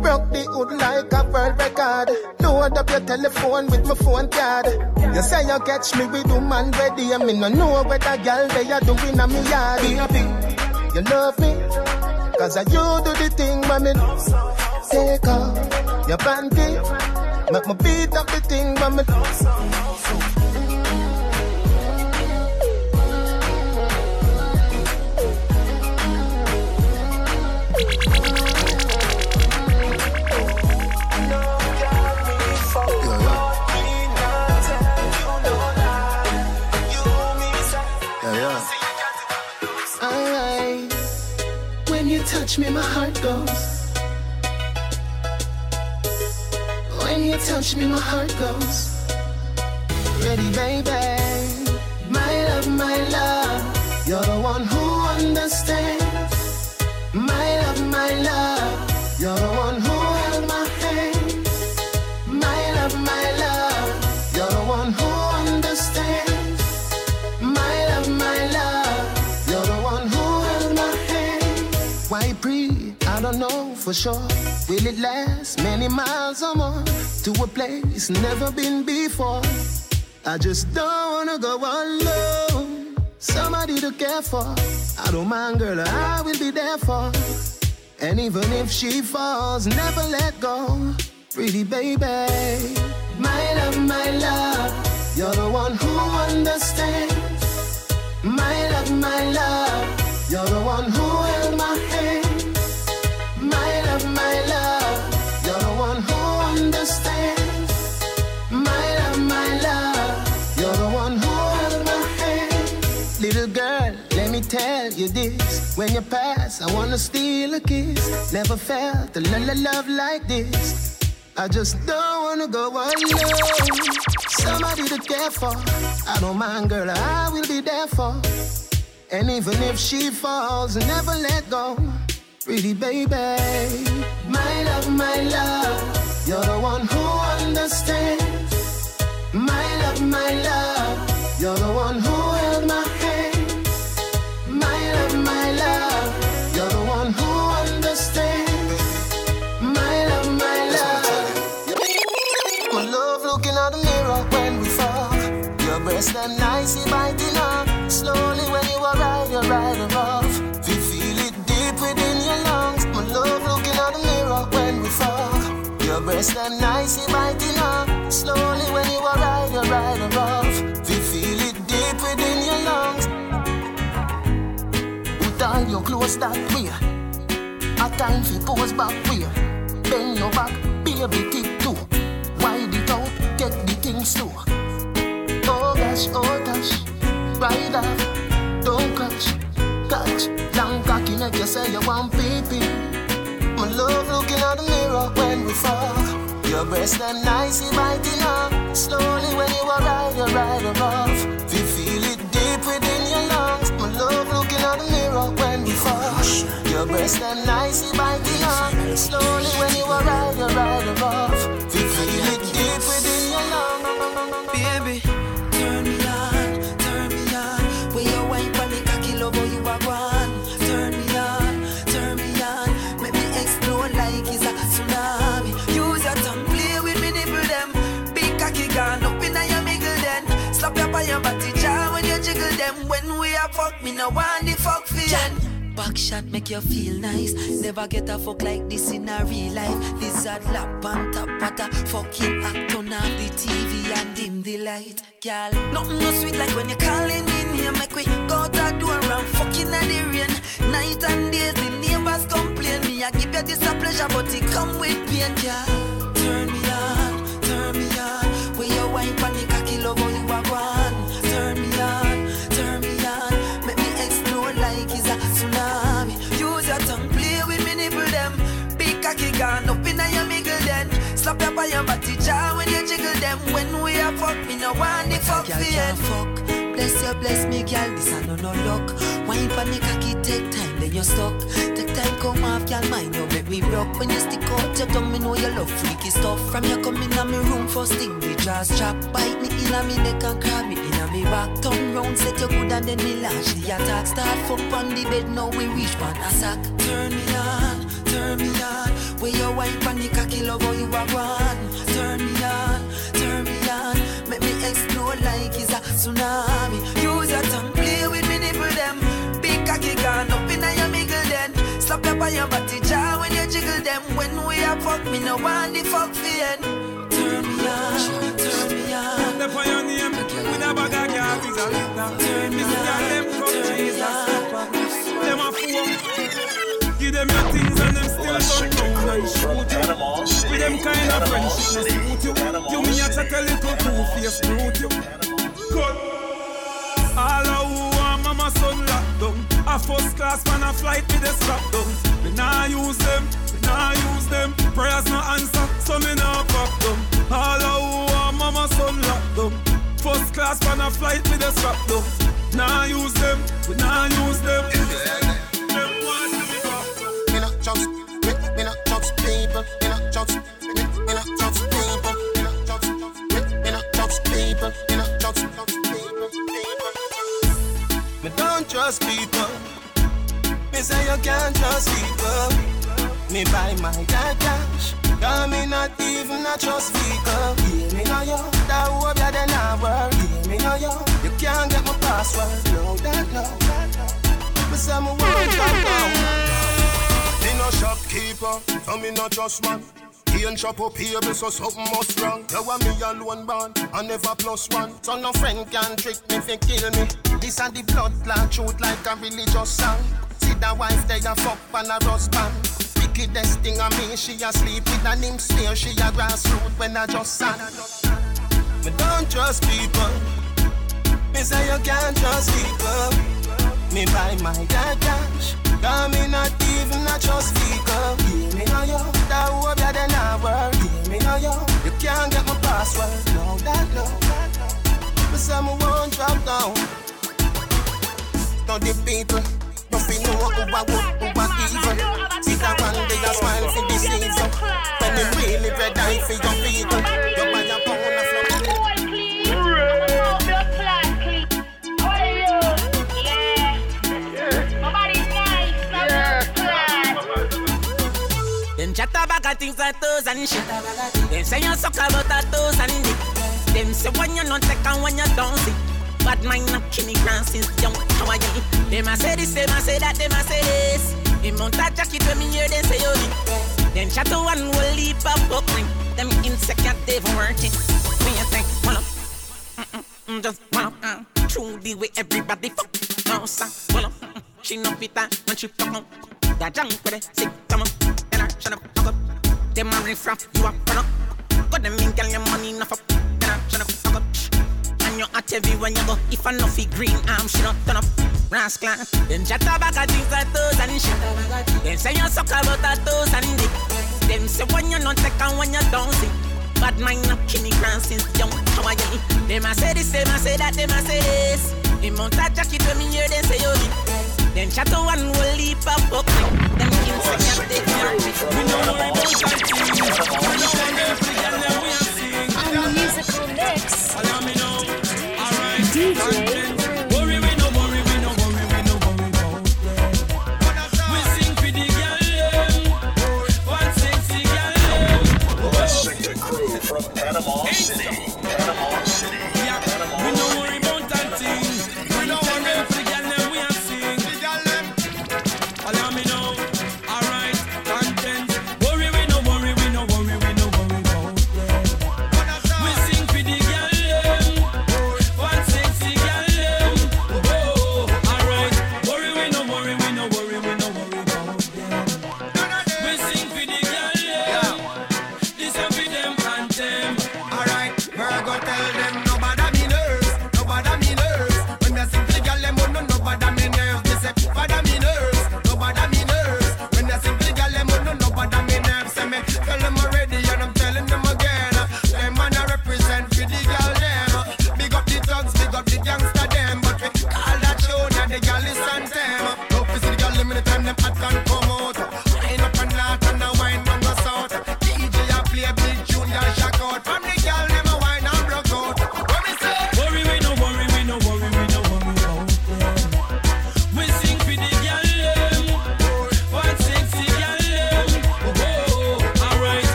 Broke the hood like a world record. Load up your telephone with my phone card. You say you catch me with woman ready And me no know what a girl they are doing on me yard. You love me Cause I you do the thing when me Take off your panty. Make me beat up the thing when me touch me, my heart goes. When you touch me, my heart goes. Ready, baby. My love, my love. You're the one who understands. My love, my love. Why pre? I don't know for sure. Will it last many miles or more to a place never been before? I just don't wanna go alone. Somebody to care for. I don't mind, girl, I will be there for. And even if she falls, never let go. Pretty baby. My love, my love. You're the one who understands. My love, my love. You're the one who When you pass, I wanna steal a kiss. Never felt a la love like this. I just don't wanna go alone. Somebody to care for. I don't mind, girl, I will be there for. And even if she falls, never let go. Pretty baby, my love, my love, you're the one who understands. My love, my love, you're the one who held my at when we fall. Your breast and nice, you biting on. Slowly when you are right, you're right above. We feel it deep within your lungs. My love looking at the mirror when we fall. Your breast and nice, biting on. Slowly when you are right, you're right above. We feel it deep within your lungs. Put on your clothes that way. A time for pose back way. Bend your back, baby, tip slow. Oh gosh, oh gosh, ride off, don't catch, catch. Long cocky neck, you say you want pee My love looking at the mirror when we fall. Your breast and nice, biting up. Slowly when you are right, you're right above. We feel it deep within your lungs. My love looking at the mirror when we fall. Your breast and nice, biting up. Slowly when you are right, you're right above. We feel it deep within. Baby, turn me on, turn me on. When you wine pon the cocky, love you are gone. Turn me on, turn me on. Make me explode like it's a tsunami. Use your tongue, play with me nipple them. Big cocky gone up your middle then. Slap your on your body jaw when you jiggle them. When we are fuck, me no want the fuck for you. Back shot make you feel nice. Never get a fuck like this in a real life. Lizard lap on top of a fucking act on off the TV and dim the light. Girl, nothing no sweet like when you're calling me name. Make we go to door and fucking at the rain. Night and days the neighbors complain. Me I give you this a pleasure, but it come with pain. Girl, turn me on, turn me on. When you wine pon gone up inna your middle then. Slap your by your body jaw when you jiggle them. When we are fuck, me no want the fuck for fuck. Bless you, bless me, girl. This I no no luck. Wine pon the cocky, take time, then you're stuck. Take time, come off, girl. Mind you make me broke. When you stick out your tongue, me know you love freaky stuff. From you come inna me room, first thing the jaws chop. Bite me inna me neck and grab me inna me back. Turn round, set you good and then me launch the attack. Start fuck on the bed, now we reach pan a sack. Turn me on, turn me on. When you wine pon the cocky, love how you are gone. Turn me on, turn me on. Make me explode like it's a tsunami. Use your tongue, play with me nipple them. Big cocky gone up inna your middle then. Slap your by your body jaw when you jiggle them. When we are fuck, me no want the fuck end. Turn me on, turn me on. The pioneer with a bag of gas is a litter. Turn me on, them come turn me Jesus on. Them a fool. Give them your things and them still don't know and shoot you. With them kind of friendship suit you. You me a chat a little two-face brute you. Good. All of who want mama son locked down. A first class man a flight with the strap down. Me nah use them, me nah use them. Prayers no answer, so me nah fuck them. All of who want mama son locked down. First class man a flight with the strap down. Nah use them, we nah use them. Judge, me, not judge people. Me not judge, me, me not judge people. Me not judge, me, people. People, people. Don't trust people. Me say you can't trust people. Me buy my dad cash. Cause me not even a trust. Yeah, me know you. That hope you then I work. Yeah, me know you. You can't get my password. No, that no. Me say me want that now. Me no shopkeeper, so me no trust man. He and shop up here, so something must wrong. You want me alone born, I never plus one. So no friend can trick me, fi kill me. This and the blood clot truth like a religious song. See the wife they a fuck and a husband. Wickedest thing I mean, she a sleep with an him smear. She a grassroot when I just sang. Me don't trust people. Me say you can't trust people. me buy my dad cash. Cause me not even a trust vehicle. Hear me know you, that hope ya then I work. Hear me know you, you can't get my password. No, that no, that no. Me say me won't drop down. Now the people, don't feel know who I good, who I evil. See that one day I smile for the season. When they really red for your people, chat about a things like toes and shit. Them say you suck about a toes and dick. Them say when you not take and when you don't see. Bad mind not kill me grand since young. How are you? Them a say this, them a say that, them a say this. Him mount a jacket when me hear them say you dick. Them chat to one will leap up buckling. Them insecure they working. Me a think, well, mm, just well, uh, true the way everybody fuck. Sir, well, mm, she no fit that when she fuck up. That junk with it, sick, come on, I shut up, fuck up. Them a riff raff, you a run up. Got them in, girl, your money enough up, and I shut up, fuck up. And you at everywhere you go. If I know fi green arm, she don't turn up. Rascal, them chat about a things like toes and shit. Them say you suck about a toes and dick. Them say when you not take and when you don't see. Bad mind up me grand since young. How are you? Them a say this, them a say that, them a say this. Him mount a jacket when me hear them say you Them chat to one will leap up insecure they We know. We know. On the musical mix.